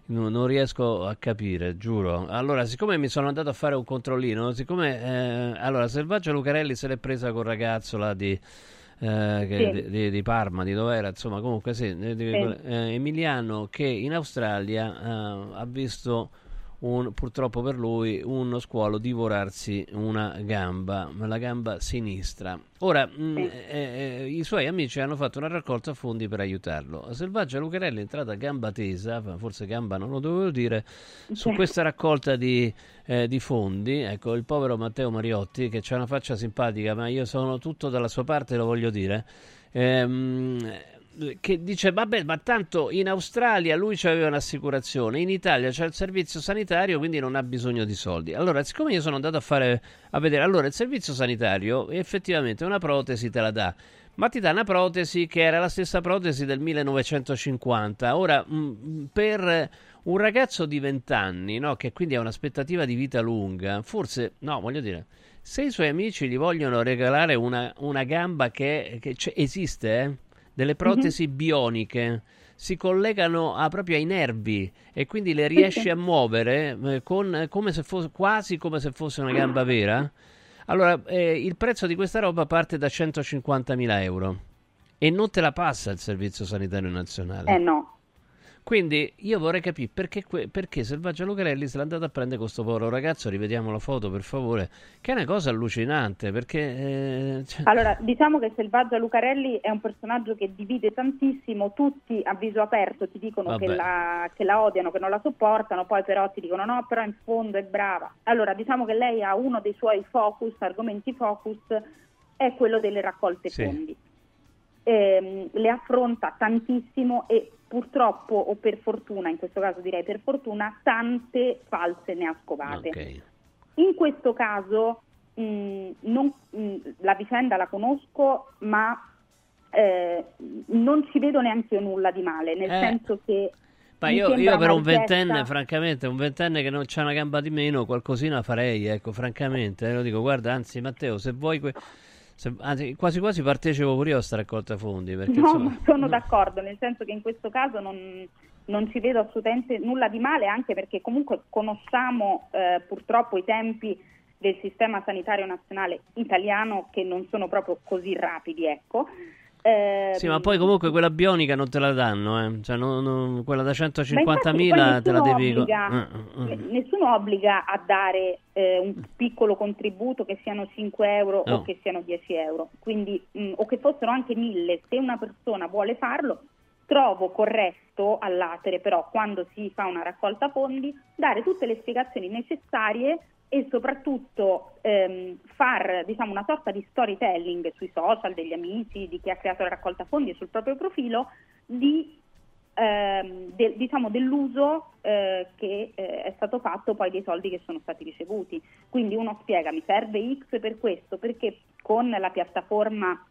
[SPEAKER 2] non, non riesco a capire, giuro. Allora, siccome mi sono andato a fare un controllino, siccome eh, allora Selvaggia Lucarelli se l'è presa col ragazzo là di eh, che-
[SPEAKER 11] Sì.
[SPEAKER 2] di, di- di Parma, di dov'era, insomma, comunque sì,
[SPEAKER 11] Sì.
[SPEAKER 2] eh, Emiliano che in Australia eh, ha visto un- purtroppo per lui uno squalo divorarsi una gamba, la gamba sinistra. Ora, mh, eh, eh, i suoi amici hanno fatto una raccolta fondi per aiutarlo. Selvaggia Lucarelli è entrata a gamba tesa, forse gamba non lo dovevo dire, su
[SPEAKER 11] Sì.
[SPEAKER 2] questa raccolta di, eh, di fondi. Ecco, il povero Matteo Mariotti, che ha una faccia simpatica, ma io sono tutto dalla sua parte, lo voglio dire. ehm, che dice vabbè ma tanto in Australia lui aveva un'assicurazione in Italia c'è il servizio sanitario quindi non ha bisogno di soldi. Allora siccome io sono andato a fare a vedere allora il servizio sanitario effettivamente una protesi te la dà ma ti dà una protesi che era la stessa protesi del 1950 ora mh, per un ragazzo di 20 anni no, che quindi ha un'aspettativa di vita lunga forse no voglio dire se i suoi amici gli vogliono regalare una, una gamba che, che esiste, eh, delle protesi bioniche, si collegano a- proprio ai nervi e quindi le riesci a muovere eh, con- come se fosse, quasi come se fosse una gamba vera. Allora, eh, il prezzo di questa roba parte da 150.000 euro e non te la passa il Servizio Sanitario Nazionale.
[SPEAKER 11] Eh no.
[SPEAKER 2] Quindi io vorrei capire perché, perché Selvaggia Lucarelli se l'è andata a prendere questo povero ragazzo, rivediamo la foto per favore, che è una cosa allucinante perché... eh, cioè-
[SPEAKER 11] Allora, diciamo che Selvaggia Lucarelli è un personaggio che divide tantissimo, tutti a viso aperto ti dicono che la, che la odiano, che non la sopportano, poi però ti dicono no, però in fondo è brava. Allora, diciamo che lei ha uno dei suoi focus, argomenti focus, è quello delle raccolte
[SPEAKER 2] Sì.
[SPEAKER 11] fondi. ehm, le affronta tantissimo e purtroppo o per fortuna, in questo caso direi per fortuna, tante false ne ha scovate.
[SPEAKER 2] Ok.
[SPEAKER 11] In questo caso mh, non- mh, la vicenda la conosco, ma eh, non ci vedo neanche io nulla di male, nel
[SPEAKER 2] Eh.
[SPEAKER 11] senso che
[SPEAKER 2] Ma io, io per un ventenne, francamente, un ventenne che non c'ha una gamba di meno, qualcosina farei, ecco, francamente. eh, lo dico, guarda, anzi, Matteo, se vuoi... que- se- anzi, quasi quasi partecipo pure io a sta raccolta fondi, perché
[SPEAKER 11] No,
[SPEAKER 2] insomma...
[SPEAKER 11] ma sono d'accordo, nel senso che in questo caso non, non ci vedo assolutamente nulla di male, anche perché comunque conosciamo eh, purtroppo i tempi del sistema sanitario nazionale italiano che non sono proprio così rapidi, ecco. Eh,
[SPEAKER 2] Sì, ma poi comunque quella bionica non te la danno, eh. Cioè, non- non- quella da
[SPEAKER 11] ma infatti
[SPEAKER 2] 150.000
[SPEAKER 11] poi
[SPEAKER 2] te la devi...
[SPEAKER 11] obbliga-
[SPEAKER 2] Eh, eh, eh.
[SPEAKER 11] n- Nessuno obbliga a dare eh, un piccolo contributo che siano 5 euro
[SPEAKER 2] No.
[SPEAKER 11] o che siano 10 euro, quindi, mh, o che fossero anche 1000. Se una persona vuole farlo, trovo corretto all'atere, però quando si fa una raccolta fondi, dare tutte le spiegazioni necessarie e soprattutto ehm, far diciamo, una sorta di storytelling sui social degli amici, di chi ha creato la raccolta fondi e sul proprio profilo, di ehm, del- diciamo, dell'uso eh, che eh, è stato fatto poi dei soldi che sono stati ricevuti. Quindi uno spiega mi serve X per questo, perché con la piattaforma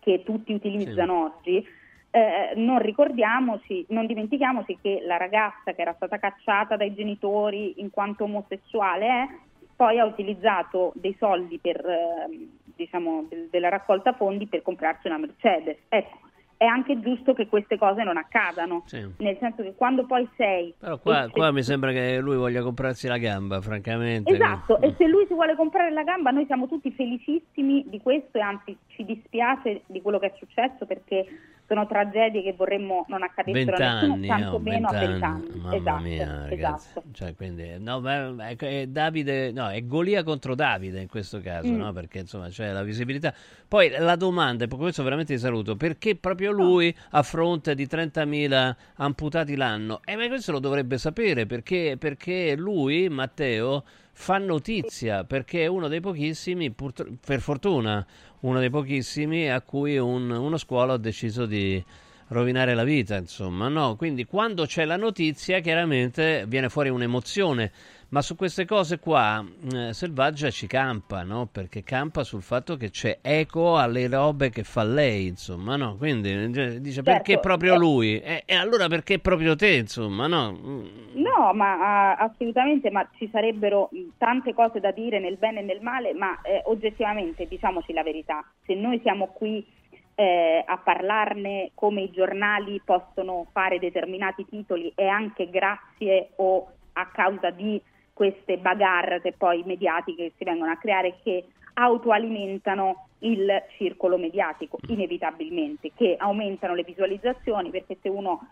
[SPEAKER 11] che tutti utilizzano oggi, eh, non ricordiamoci, non dimentichiamoci che la ragazza che era stata cacciata dai genitori in quanto omosessuale è, poi ha utilizzato dei soldi per, ehm, diciamo, del- della raccolta fondi per comprarsi una Mercedes. Ecco, è anche giusto che queste cose non accadano,
[SPEAKER 2] Sì.
[SPEAKER 11] nel senso che quando poi sei...
[SPEAKER 2] Però qua,
[SPEAKER 11] se-
[SPEAKER 2] qua mi sembra che lui voglia comprarsi la gamba, francamente.
[SPEAKER 11] Esatto, e se lui si vuole comprare la gamba noi siamo tutti felicissimi di questo e anzi ci dispiace di quello che è successo perché sono tragedie che vorremmo non accadessero a nessuno,
[SPEAKER 2] Vent'anni,
[SPEAKER 11] tanto
[SPEAKER 2] oh,
[SPEAKER 11] meno a
[SPEAKER 2] vent'anni, mamma
[SPEAKER 11] esatto,
[SPEAKER 2] mia,
[SPEAKER 11] esatto.
[SPEAKER 2] Cioè, quindi, no, ma è, Davide, no, è Golia contro Davide in questo caso,
[SPEAKER 11] Mm.
[SPEAKER 2] no? Perché insomma c'è la visibilità. Poi la domanda, e per questo veramente ti saluto, perché proprio lui a fronte di 30.000 amputati l'anno? E ma questo lo dovrebbe sapere perché, perché lui, Matteo, fa notizia perché è uno dei pochissimi, purtro- per fortuna, uno dei pochissimi a cui un- uno scuola ha deciso di rovinare la vita, insomma, no? Quindi quando c'è la notizia, chiaramente viene fuori un'emozione, ma su queste cose qua eh, Selvaggia ci campa, no? Perché campa sul fatto che c'è eco alle robe che fa lei, insomma, no? Quindi eh, dice perché
[SPEAKER 11] Certo,
[SPEAKER 2] proprio
[SPEAKER 11] eh.
[SPEAKER 2] lui? E, e allora perché proprio te, insomma, no? Mm,
[SPEAKER 11] No, ma assolutamente, ma ci sarebbero mh, tante cose da dire nel bene e nel male, ma eh, oggettivamente diciamoci la verità, se noi siamo qui eh, a parlarne come i giornali possono fare determinati titoli e anche grazie o a causa di queste bagarre poi mediatiche che si vengono a creare che autoalimentano il circolo mediatico inevitabilmente, che aumentano le visualizzazioni perché se uno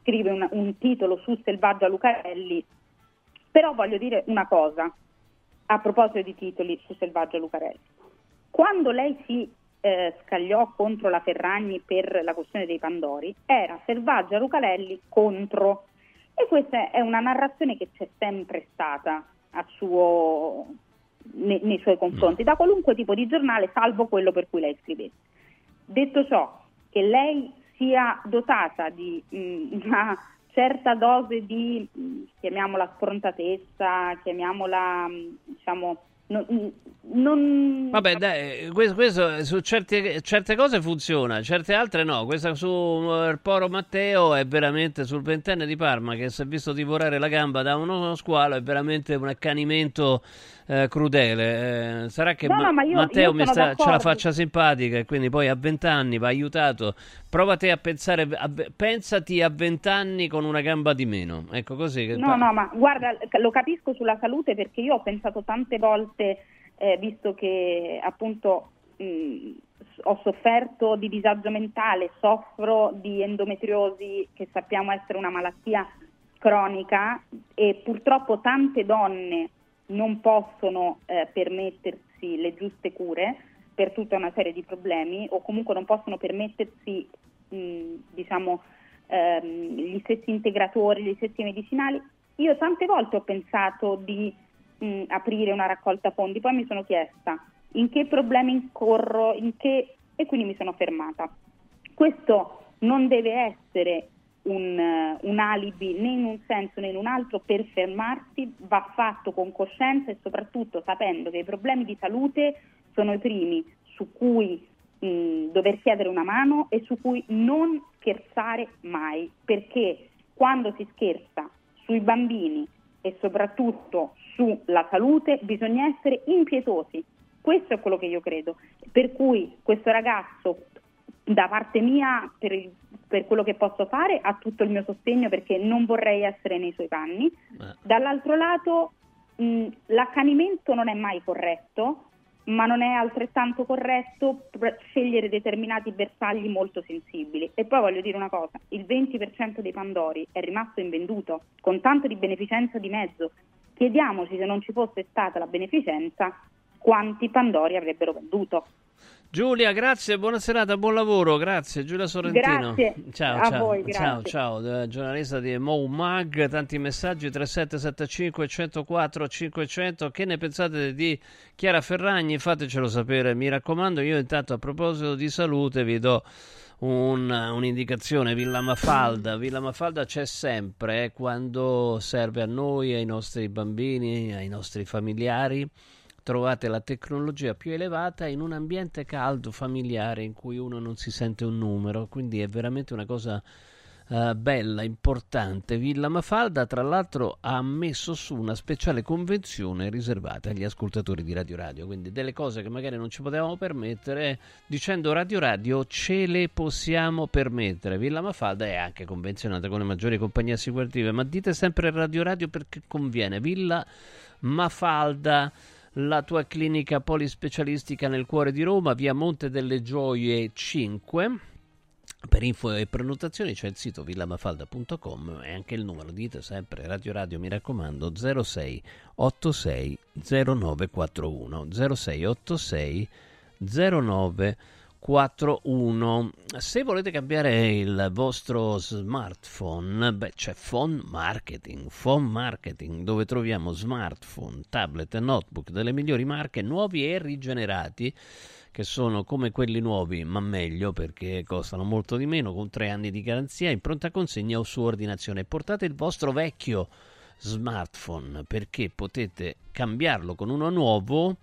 [SPEAKER 11] scrive un, un titolo su Selvaggia Lucarelli, però voglio dire una cosa a proposito di titoli su Selvaggia Lucarelli. Quando lei si eh, scagliò contro la Ferragni per la questione dei Pandori, era Selvaggia Lucarelli contro. E questa è una narrazione che c'è sempre stata a suo- nei, nei suoi confronti, da qualunque tipo di giornale, salvo quello per cui lei scrivesse. Detto ciò, che lei sia dotata di mh, una certa dose di, mh, chiamiamola sfrontatezza, chiamiamola, diciamo, non... non-
[SPEAKER 2] Vabbè, dai, questo, questo su certe, certe cose funziona, certe altre no. Questa su eh, Poro Matteo è veramente sul ventenne di Parma che si è visto divorare la gamba da uno squalo, è veramente un accanimento eh, crudele. Eh, sarà che
[SPEAKER 11] No, no,
[SPEAKER 2] Ma-
[SPEAKER 11] ma io-
[SPEAKER 2] Matteo
[SPEAKER 11] io
[SPEAKER 2] sta, c'ha la faccia simpatica e quindi poi a vent'anni va aiutato. Prova te a pensare, a- pensati a vent'anni con una gamba di meno. Ecco così. che-
[SPEAKER 11] No, no, ma guarda, lo capisco sulla salute perché io ho pensato tante volte, eh, visto che appunto mh, ho sofferto di disagio mentale, soffro di endometriosi, che sappiamo essere una malattia cronica, e purtroppo tante donne non possono eh, permettersi le giuste cure per tutta una serie di problemi o comunque non possono permettersi mh, diciamo ehm, gli stessi integratori, gli stessi medicinali. Io tante volte ho pensato di mh, aprire una raccolta fondi, poi mi sono chiesta in che problemi incorro, in che... e quindi mi sono fermata. Questo non deve essere un, un, alibi né in un senso né in un altro per fermarsi, va fatto con coscienza e soprattutto sapendo che i problemi di salute sono i primi su cui mh, dover chiedere una mano e su cui non scherzare mai, perché quando si scherza sui bambini e soprattutto sulla salute bisogna essere impietosi. Questo è quello che io credo. Per cui questo ragazzo, da parte mia, per, il, per quello che posso fare, ha tutto il mio sostegno perché non vorrei essere nei suoi panni. Dall'altro lato, mh, l'accanimento non è mai corretto, ma non è altrettanto corretto scegliere determinati bersagli molto sensibili. E poi voglio dire una cosa, il 20% dei Pandori è rimasto invenduto, con tanto di beneficenza di mezzo. Chiediamoci se non ci fosse stata la beneficenza, quanti Pandori avrebbero venduto.
[SPEAKER 2] Giulia, grazie, buona serata, buon lavoro, grazie Giulia Sorrentino.
[SPEAKER 11] Grazie
[SPEAKER 2] ciao,
[SPEAKER 11] a
[SPEAKER 2] ciao,
[SPEAKER 11] voi, grazie.
[SPEAKER 2] ciao, ciao, eh, giornalista di Mo Mag, tanti messaggi 3775 104 500, che ne pensate di Chiara Ferragni? Fatecelo sapere, mi raccomando, io intanto a proposito di salute vi do un, un'indicazione, Villa Mafalda, Villa Mafalda c'è sempre eh, quando serve a noi, ai nostri bambini, ai nostri familiari trovate la tecnologia più elevata in un ambiente caldo, familiare, in cui uno non si sente un numero, quindi è veramente una cosa uh, bella, importante. Villa Mafalda, tra l'altro, ha messo su una speciale convenzione riservata agli ascoltatori di Radio Radio, quindi delle cose che magari non ci potevamo permettere, dicendo Radio Radio ce le possiamo permettere. Villa Mafalda è anche convenzionata con le maggiori compagnie assicurative, ma dite sempre Radio Radio perché conviene. Villa Mafalda la tua clinica polispecialistica nel cuore di Roma, via Monte delle Gioie 5. Per info e prenotazioni c'è il sito villamafalda.com e anche il numero, dite sempre Radio Radio, mi raccomando, 06 86 0941 06 86 0941 41. Se volete cambiare il vostro smartphone, beh, c'è Phone Marketing, Phone Marketing, dove troviamo smartphone, tablet e notebook delle migliori marche, nuovi e rigenerati, che sono come quelli nuovi, ma meglio perché costano molto di meno, con tre anni di garanzia, in pronta consegna o su ordinazione. Portate il vostro vecchio smartphone perché potete cambiarlo con uno nuovo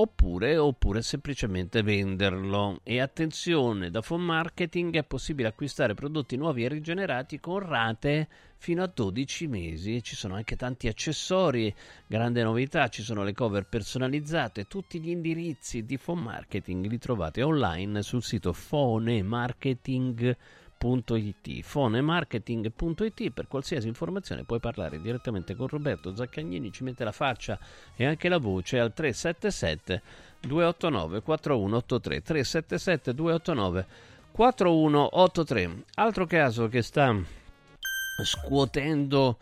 [SPEAKER 2] oppure, oppure semplicemente venderlo. E attenzione, da Phone Marketing è possibile acquistare prodotti nuovi e rigenerati con rate fino a 12 mesi. Ci sono anche tanti accessori, grande novità, ci sono le cover personalizzate, tutti gli indirizzi di Phone Marketing li trovate online sul sito fonemarketing.com fonemarketing.it fonemarketing.it per qualsiasi informazione puoi parlare direttamente con Roberto Zaccagnini ci mette la faccia e anche la voce al 377 289 4183 377 289 4183 altro caso che sta scuotendo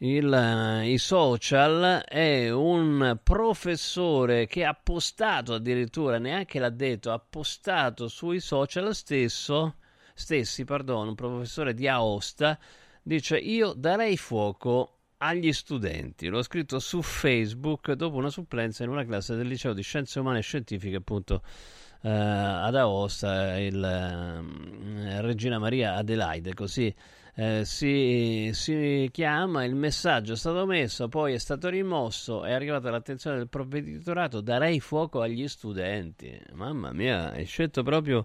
[SPEAKER 2] il, i social è un professore che ha postato addirittura neanche l'ha detto ha postato sui social stesso stessi, perdono, un professore di Aosta, dice io darei fuoco agli studenti. L'ho scritto su Facebook dopo una supplenza in una classe del liceo di scienze umane e scientifiche, appunto eh, ad Aosta, il eh, Regina Maria Adelaide, così eh, si, si, chiama, il messaggio è stato messo, poi è stato rimosso, è arrivata l'attenzione del provveditorato, darei fuoco agli studenti. Mamma mia, hai scelto proprio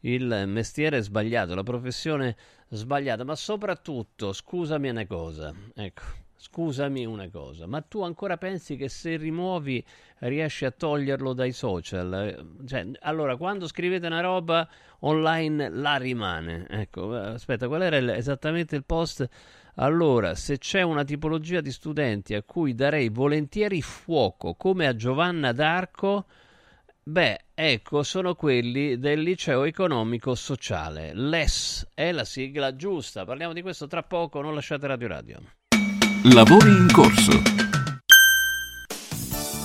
[SPEAKER 2] il mestiere sbagliato, la professione sbagliata, ma soprattutto, scusami una cosa, ecco, scusami una cosa, ma tu ancora pensi che se rimuovi riesci a toglierlo dai social? Cioè, allora, quando scrivete una roba online la rimane. Ecco, aspetta, qual era esattamente il post? Allora, se c'è una tipologia di studenti a cui darei volentieri fuoco, come a Giovanna d'Arco, Beh, ecco, sono quelli del liceo economico sociale. LES è la sigla giusta. Parliamo di questo tra poco, non lasciate Radio Radio.
[SPEAKER 1] Lavori in corso.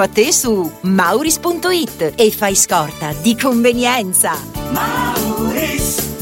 [SPEAKER 12] a te su mauris.it e fai scorta di convenienza. Mauris.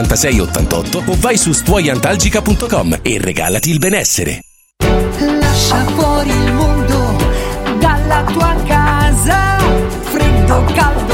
[SPEAKER 13] 88 o vai su stuoiantalgica.com e regalati il benessere.
[SPEAKER 14] Lascia fuori il mondo dalla tua casa. Freddo, caldo,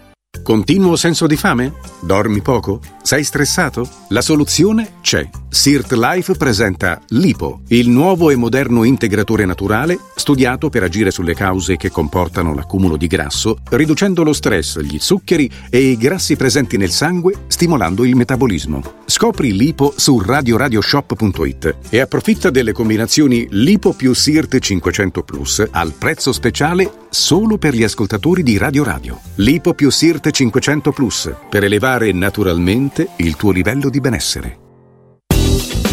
[SPEAKER 9] Continuo senso di fame? Dormi poco? Sei stressato? La soluzione c'è. Sirt Life presenta Lipo, il nuovo e moderno integratore naturale studiato per agire sulle cause che comportano l'accumulo di grasso, riducendo lo stress, gli zuccheri e i grassi presenti nel sangue, stimolando il metabolismo. Scopri Lipo su radioradioshop.it e approfitta delle combinazioni Lipo più Sirt 500 Plus al prezzo speciale solo per gli ascoltatori di Radio Radio. Lipo più Sirt 500 Plus per elevare naturalmente il tuo livello di benessere.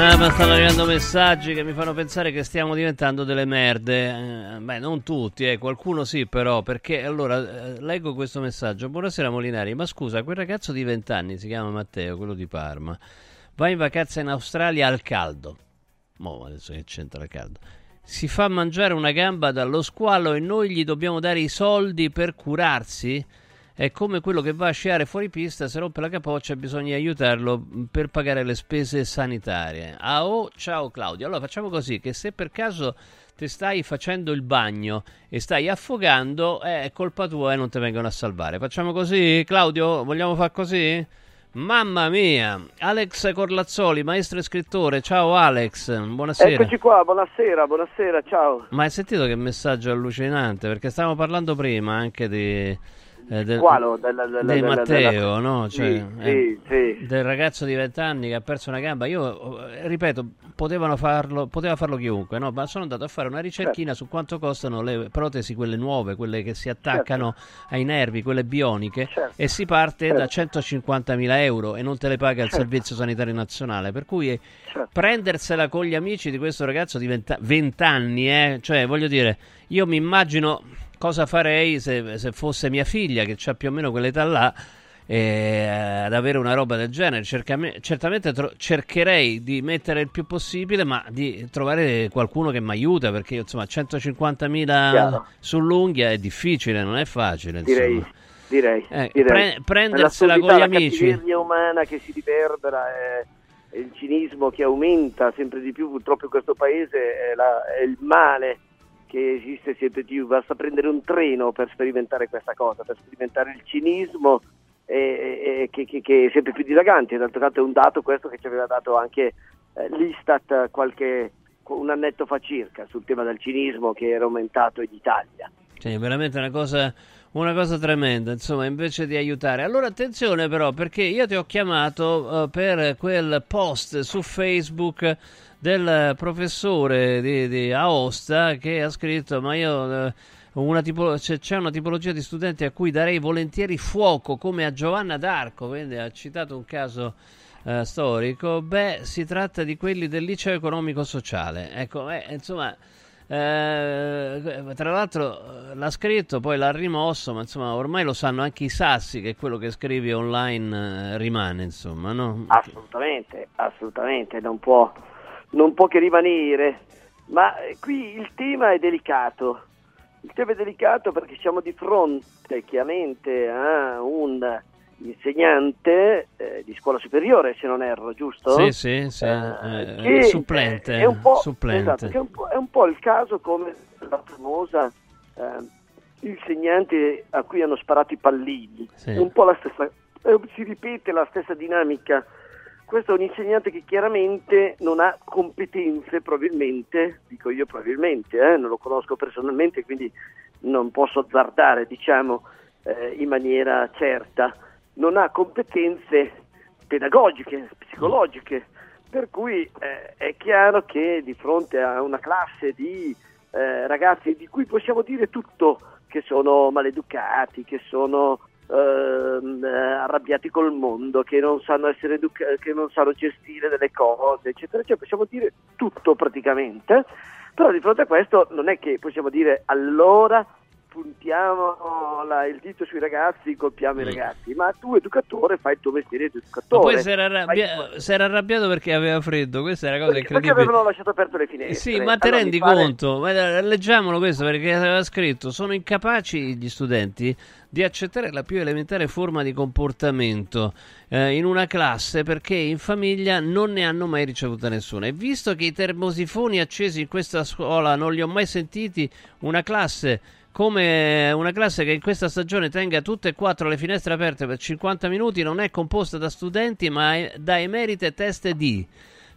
[SPEAKER 2] Ma stanno arrivando messaggi che mi fanno pensare che stiamo diventando delle merde. Eh, beh, non tutti, eh, qualcuno sì, però. Perché allora eh, leggo questo messaggio. Buonasera Molinari, ma scusa, quel ragazzo di 20 anni si chiama Matteo, quello di Parma. Va in vacanza in Australia al caldo. Mo adesso che c'entra il caldo. Si fa mangiare una gamba dallo squalo e noi gli dobbiamo dare i soldi per curarsi? È come quello che va a sciare fuori pista, se rompe la capoccia bisogna aiutarlo per pagare le spese sanitarie. Ah oh, ciao Claudio. Allora facciamo così che se per caso ti stai facendo il bagno e stai affogando, eh, è colpa tua e non ti vengono a salvare. Facciamo così, Claudio? Vogliamo fare così? Mamma mia, Alex Corlazzoli, maestro e scrittore. Ciao Alex, buonasera.
[SPEAKER 15] Eccoci qua, buonasera, buonasera, ciao.
[SPEAKER 2] Ma hai sentito che messaggio allucinante? Perché stavamo parlando prima anche di eh, del,
[SPEAKER 15] Qualo? Della, della, della-
[SPEAKER 2] Matteo, no? Cioè,
[SPEAKER 15] sì,
[SPEAKER 2] eh,
[SPEAKER 15] sì.
[SPEAKER 2] Del ragazzo di 20 anni che ha perso una gamba. Io, eh, ripeto, potevano farlo, poteva farlo chiunque, no? Ma sono andato a fare una ricerchina
[SPEAKER 15] Certo.
[SPEAKER 2] su quanto costano le protesi, quelle nuove, quelle che si attaccano ai nervi, quelle bioniche,
[SPEAKER 15] Certo.
[SPEAKER 2] e si parte da
[SPEAKER 15] Certo.
[SPEAKER 2] 150.000 euro e non te le paga il
[SPEAKER 15] Certo.
[SPEAKER 2] Servizio Sanitario Nazionale. Per cui eh,
[SPEAKER 15] Certo.
[SPEAKER 2] prendersela con gli amici di questo ragazzo di 20, 20 anni, eh? Cioè, voglio dire, io mi immagino cosa farei se, se fosse mia figlia, che ha più o meno quell'età là, eh, ad avere una roba del genere. Cercame- certamente tro- cercherei di mettere il più possibile, ma di trovare qualcuno che mi aiuta, perché insomma 150.000
[SPEAKER 15] Chiaro.
[SPEAKER 2] sull'unghia è difficile, non è facile.
[SPEAKER 15] Direi,
[SPEAKER 2] insomma.
[SPEAKER 15] direi,
[SPEAKER 2] Eh,
[SPEAKER 15] direi.
[SPEAKER 2] pre- prendersela con gli amici.
[SPEAKER 15] La cattiveria umana che si riverbera è il cinismo che aumenta sempre di più purtroppo in questo paese, è, la- è il male che esiste sempre di più. Basta prendere un treno per sperimentare questa cosa, per sperimentare il cinismo eh, eh, che, che- che è sempre più dilagante. D'altro canto è un dato questo che ci aveva dato anche eh, l'Istat qualche, un annetto fa circa sul tema del cinismo che era aumentato in Italia.
[SPEAKER 2] Sì, veramente una cosa, una cosa tremenda, insomma, invece di aiutare. Allora attenzione però, perché io ti ho chiamato eh, per quel post su Facebook del professore di, di Aosta che ha scritto, ma io... eh, una tipo- c'è, una tipologia di studenti a cui darei volentieri fuoco come a Giovanna d'Arco, quindi ha citato un caso eh, storico, beh, si tratta di quelli del liceo economico sociale. Ecco, eh, insomma, eh, tra l'altro eh, l'ha scritto, poi l'ha rimosso, ma insomma, ormai lo sanno anche i sassi che quello che scrivi online eh, rimane, insomma, no?
[SPEAKER 15] Assolutamente, assolutamente, non può, non può che rimanere. Ma eh, qui il tema è delicato. Il tema è delicato perché siamo di fronte chiaramente a un insegnante eh, di scuola superiore, se non erro, giusto?
[SPEAKER 2] Sì, sì, sì,
[SPEAKER 15] Eh,
[SPEAKER 2] eh,
[SPEAKER 15] che
[SPEAKER 2] supplente,
[SPEAKER 15] è un po',
[SPEAKER 2] supplente.
[SPEAKER 15] esatto, che è un po', è un po' il caso come la famosa eh, insegnante a cui hanno sparato i pallini.
[SPEAKER 2] Sì.
[SPEAKER 15] Un po' la stessa, eh, si ripete la stessa dinamica. Questo è un insegnante che chiaramente non ha competenze, probabilmente, dico io probabilmente, eh, non lo conosco personalmente, quindi non posso azzardare, diciamo, eh, in maniera certa, non ha competenze pedagogiche, psicologiche, per cui eh, è chiaro che di fronte a una classe di eh, ragazzi di cui possiamo dire tutto, che sono maleducati, che sono ehm, eh, arrabbiati col mondo, che non sanno essere educa- che non sanno gestire delle cose, eccetera, eccetera, possiamo dire tutto praticamente, però di fronte a questo non è che possiamo dire allora puntiamo la- il dito sui ragazzi, colpiamo i ragazzi, ma tu educatore fai il tuo mestiere di
[SPEAKER 2] Ma
[SPEAKER 15] educatore.
[SPEAKER 2] poi si era, arrabbia- era arrabbiato perché aveva freddo, questa è una cosa
[SPEAKER 15] perché, perché
[SPEAKER 2] incredibile.
[SPEAKER 15] avevano lasciato aperte le finestre.
[SPEAKER 2] Sì, ma ti
[SPEAKER 15] Allora,
[SPEAKER 2] rendi
[SPEAKER 15] pare-
[SPEAKER 2] conto? Ma, eh, Leggiamolo questo perché aveva scritto: Sono incapaci gli studenti di accettare la più elementare forma di comportamento eh, in una classe perché in famiglia non ne hanno mai ricevuta nessuna. E visto che i termosifoni accesi in questa scuola non li ho mai sentiti, una classe come una classe che in questa stagione tenga tutte e quattro le finestre aperte per 50 minuti non è composta da studenti ma da emerite teste di.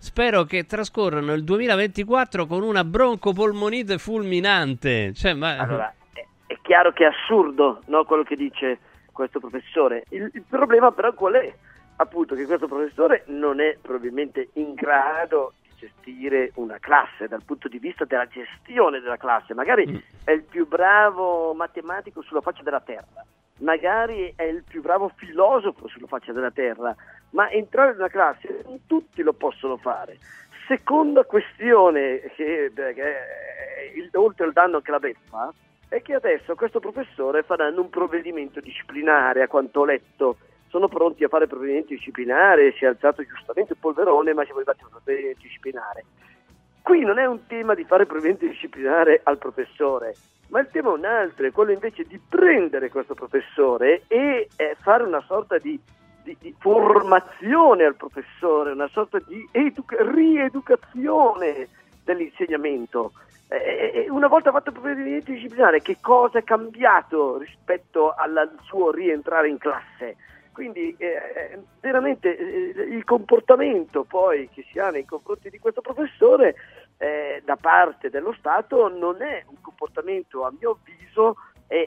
[SPEAKER 2] Spero che trascorrano il 2024 con una broncopolmonite fulminante. Cioè, ma...
[SPEAKER 15] Allora, è, chiaro che è assurdo no, quello che dice questo professore. Il, il problema però qual è? Appunto che questo professore non è probabilmente in grado gestire una classe dal punto di vista della gestione della classe. Magari è il più bravo matematico sulla faccia della terra, magari è il più bravo filosofo sulla faccia della terra, ma entrare in una classe non tutti lo possono fare. seconda questione, che, che è il, oltre al danno che la beffa, è che adesso questo professore faranno un provvedimento disciplinare, a quanto ho letto. Sono pronti a fare provvedimenti disciplinari, si è alzato giustamente il polverone, ma siamo arrivati a un provvedimento disciplinare. Qui non è un tema di fare provvedimento disciplinare al professore, ma il tema è un altro, è quello invece di prendere questo professore e eh, fare una sorta di, di, di, formazione al professore, una sorta di educa- rieducazione dell'insegnamento. Eh, una volta fatto il provvedimento disciplinare, che cosa è cambiato rispetto al suo rientrare in classe? Quindi eh, veramente eh, il comportamento poi che si ha nei confronti di questo professore eh, da parte dello Stato non è un comportamento a mio avviso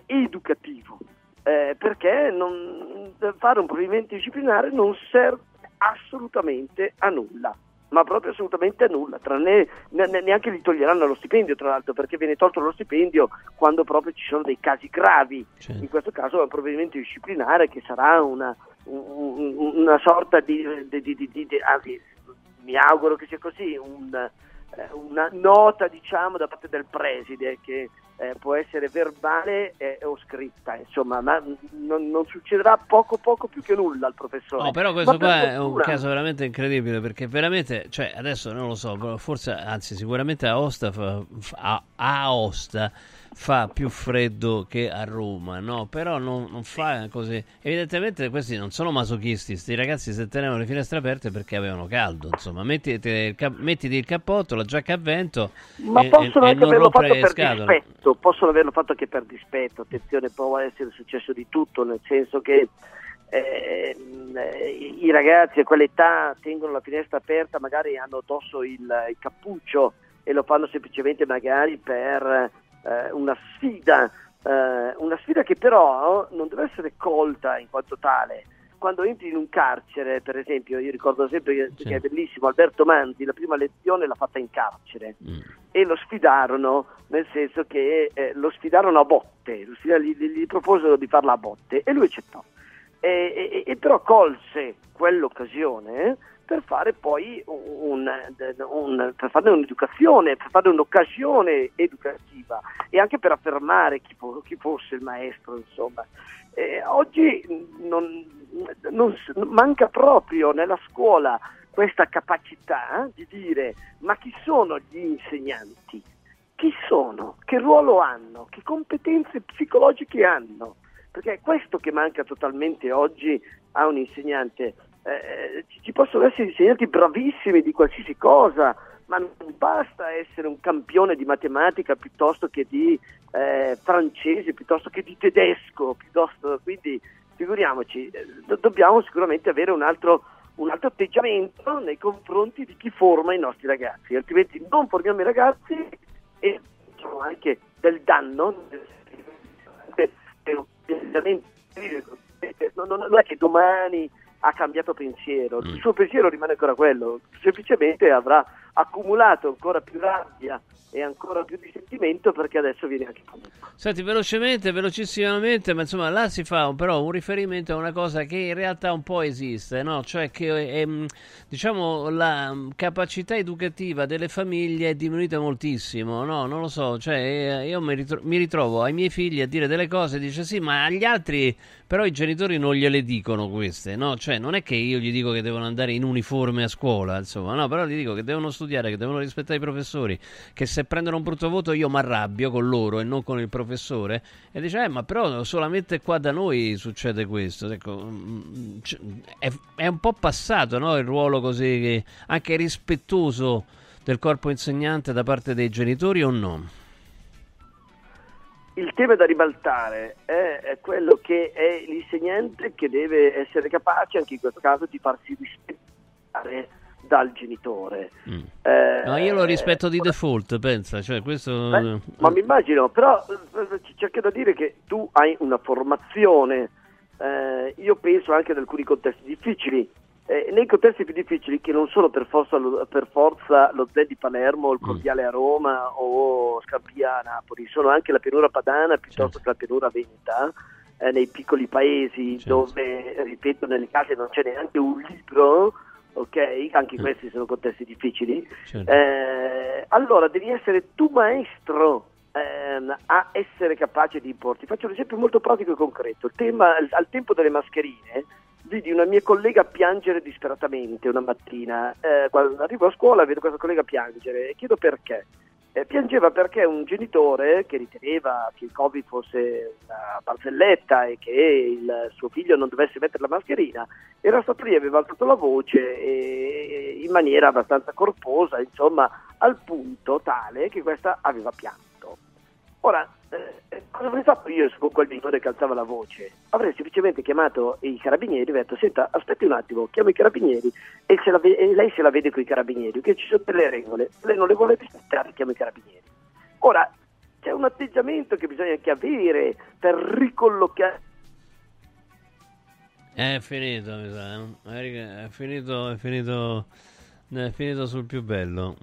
[SPEAKER 15] educativo, eh, perché non, fare un provvedimento disciplinare non serve assolutamente a nulla ma proprio assolutamente a nulla, tranne, neanche gli toglieranno lo stipendio tra l'altro perché viene tolto lo stipendio quando proprio ci sono dei casi gravi, certo. in questo caso è un provvedimento disciplinare che sarà una, un, una sorta di, di, di, di, anzi mi auguro che sia così, un, eh, una nota diciamo da parte del preside che eh, può essere verbale eh, o scritta, insomma, ma non, non, succederà poco poco più che nulla al professore.
[SPEAKER 2] No, però questo ma qua è un caso veramente incredibile perché veramente, cioè adesso non lo so, forse, anzi sicuramente a Osta, a, a Osta fa più freddo che a Roma, no? Però non, non, fa così. Evidentemente questi non sono masochisti, questi ragazzi se tenevano le finestre aperte perché avevano caldo, insomma, mettiti il, cap- mettiti il cappotto, la giacca a vento
[SPEAKER 15] Ma
[SPEAKER 2] e,
[SPEAKER 15] possono
[SPEAKER 2] e,
[SPEAKER 15] anche
[SPEAKER 2] e
[SPEAKER 15] averlo fatto per
[SPEAKER 2] scatole.
[SPEAKER 15] dispetto, possono averlo fatto anche per dispetto, attenzione, può essere successo di tutto, nel senso che eh, i ragazzi a quell'età tengono la finestra aperta, magari hanno addosso il, il cappuccio e lo fanno semplicemente magari per eh, una sfida, eh, una sfida che però non deve essere colta in quanto tale. Quando entri in un carcere, per esempio, io ricordo sempre che, sì. che è bellissimo, Alberto Manzi la prima lezione l'ha fatta in carcere mm. e lo sfidarono, nel senso che eh, lo sfidarono a botte, sfidarono, gli, gli, proposero di farla a botte e lui accettò. E, e, e però colse quell'occasione per fare poi un, un, per fare un'educazione, per fare un'occasione educativa e anche per affermare chi, fo, chi fosse il maestro. Insomma. Eh, oggi non, non, manca proprio nella scuola questa capacità di dire ma chi sono gli insegnanti? Chi sono? Che ruolo hanno? Che competenze psicologiche hanno? Perché è questo che manca totalmente oggi a un insegnante eh, ci possono essere insegnanti bravissimi di qualsiasi cosa, ma non basta essere un campione di matematica piuttosto che di eh, francese, piuttosto che di tedesco, piuttosto, quindi figuriamoci, eh, dobbiamo sicuramente avere un altro, un altro atteggiamento nei confronti di chi forma i nostri ragazzi, altrimenti non formiamo i ragazzi e facciamo anche del danno. Non è che domani ha cambiato pensiero, il mm. suo pensiero rimane ancora quello, semplicemente avrà accumulato ancora più rabbia e ancora più di sentimento perché adesso viene anche punito.
[SPEAKER 2] Senti, velocemente, velocissimamente, ma insomma là si fa un, però un riferimento a una cosa che in realtà un po' esiste, no? Cioè che ehm, diciamo la mm, capacità educativa delle famiglie è diminuita moltissimo, no? Non lo so, cioè eh, io mi, ritro- mi ritrovo ai miei figli a dire delle cose, dice sì, ma agli altri però i genitori non gliele dicono queste, no? Cioè non è che io gli dico che devono andare in uniforme a scuola, insomma, no, però gli dico che devono studiare, che devono rispettare i professori, che se prendono un brutto voto io mi arrabbio con loro e non con il professore e dice eh ma però solamente qua da noi succede questo ecco, mm, è, è un po' passato no? il ruolo così che, anche rispettoso del corpo insegnante da parte dei genitori o no?
[SPEAKER 15] Il tema da ribaltare è, è quello che è l'insegnante che deve essere capace anche in questo caso di farsi rispettare dal genitore.
[SPEAKER 2] Mm. Eh, no, io lo rispetto di default, pensa, cioè questo...
[SPEAKER 15] Beh, ma mi immagino, però eh, c'è anche da dire che tu hai una formazione, eh, io penso anche ad alcuni contesti difficili, eh, nei contesti più difficili che non sono per forza lo, per forza lo Z di Palermo, il mm. Cordiale a Roma o Scampia a Napoli, sono anche la pianura padana piuttosto certo. che la pianura veneta, eh, nei piccoli paesi certo. dove, ripeto, nelle case non c'è neanche un libro ok? Anche questi sono contesti difficili.
[SPEAKER 2] Certo.
[SPEAKER 15] Eh, allora devi essere tu maestro ehm, a essere capace di importi. Faccio un esempio molto pratico e concreto. Il tema- al tempo delle mascherine vidi una mia collega piangere disperatamente una mattina. Eh, quando arrivo a scuola vedo questa collega piangere e chiedo perché. Eh, piangeva perché un genitore che riteneva che il Covid fosse una barzelletta e che il suo figlio non dovesse mettere la mascherina, era stato lì, aveva alzato la voce e- in maniera abbastanza corposa, insomma, al punto tale che questa aveva pianto. Ora, eh, cosa avrei fatto io con quel genitore che alzava la voce? Avrei semplicemente chiamato i carabinieri e detto, senta, aspetti un attimo, chiamo i carabinieri e, ve- e lei se la vede con i carabinieri, che ci sono delle regole, lei non le vuole rispettare, chiama i carabinieri. Ora, c'è un atteggiamento che bisogna anche avere per ricollocare
[SPEAKER 2] È finito, mi sa. eh. È finito, è finito, è finito sul più bello.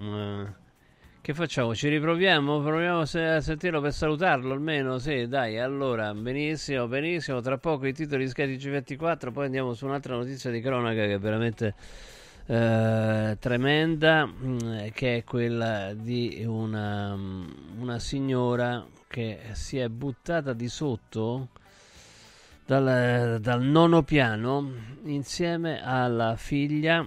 [SPEAKER 2] Eh, Che facciamo? Ci riproviamo? Proviamo a sentirlo per salutarlo almeno? Sì, dai, allora, benissimo, benissimo. Tra poco i titoli di G24, poi andiamo su un'altra notizia di cronaca che è veramente eh, tremenda, mm, che è quella di una, mm, una signora che si è buttata di sotto dal, dal nono piano insieme alla figlia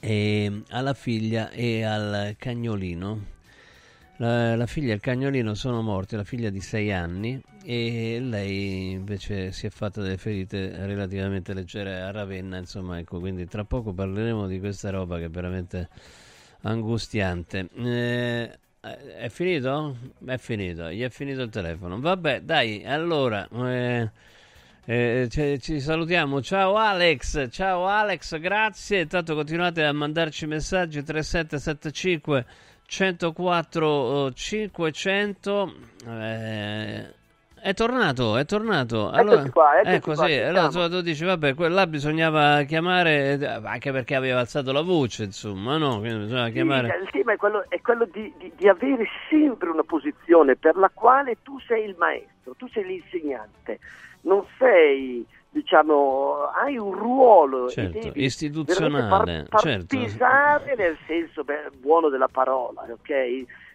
[SPEAKER 2] e alla figlia e al cagnolino. La, la figlia e il cagnolino sono morti, la figlia di 6 anni e lei invece si è fatta delle ferite relativamente leggere a Ravenna, insomma, ecco, quindi tra poco parleremo di questa roba che è veramente angustiante. Eh, è finito? È finito, gli è finito il telefono. Vabbè, dai, allora eh, eh, ci, ci salutiamo. Ciao Alex, ciao Alex, grazie. Intanto continuate a mandarci messaggi 3775 104 500. Eh, è tornato, è tornato. Allora,
[SPEAKER 15] qua,
[SPEAKER 2] ecco,
[SPEAKER 15] qua,
[SPEAKER 2] sì, allora tu, tu dici, vabbè, là bisognava chiamare, eh, anche perché aveva alzato la voce, insomma, no? Quindi bisognava
[SPEAKER 15] Sì,
[SPEAKER 2] chiamare.
[SPEAKER 15] il tema è quello, è quello di, di- di avere sempre una posizione per la quale tu sei il maestro, tu sei l'insegnante, non sei, diciamo, hai un ruolo
[SPEAKER 2] Certo, istituzionale,
[SPEAKER 15] far, far
[SPEAKER 2] certo.
[SPEAKER 15] nel senso buono della parola, ok?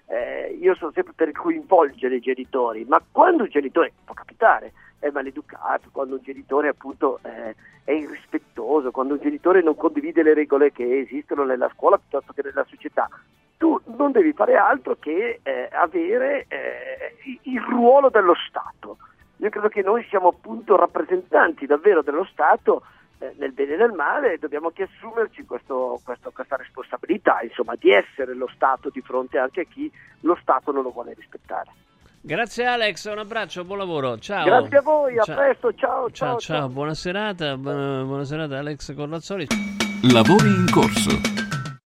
[SPEAKER 15] Eh, io sono sempre per coinvolgere i genitori, ma quando un genitore, può capitare, è maleducato, quando un genitore appunto eh, è irrispettoso, quando un genitore non condivide le regole che esistono nella scuola piuttosto che nella società, tu non devi fare altro che eh, avere eh, il ruolo dello Stato. Io credo che noi siamo appunto rappresentanti davvero dello Stato eh, nel bene e nel male e dobbiamo anche assumerci questo- questo- questa responsabilità, insomma, di essere lo Stato di fronte anche a chi lo Stato non lo vuole rispettare.
[SPEAKER 2] Grazie Alex, un abbraccio, buon lavoro. Ciao.
[SPEAKER 15] Grazie a voi, a
[SPEAKER 2] Ciao.
[SPEAKER 15] presto, ciao,
[SPEAKER 2] Ciao,
[SPEAKER 15] ciao.
[SPEAKER 2] ciao, buona serata, buona, serata Alex Collazzoli.
[SPEAKER 1] Lavori in corso.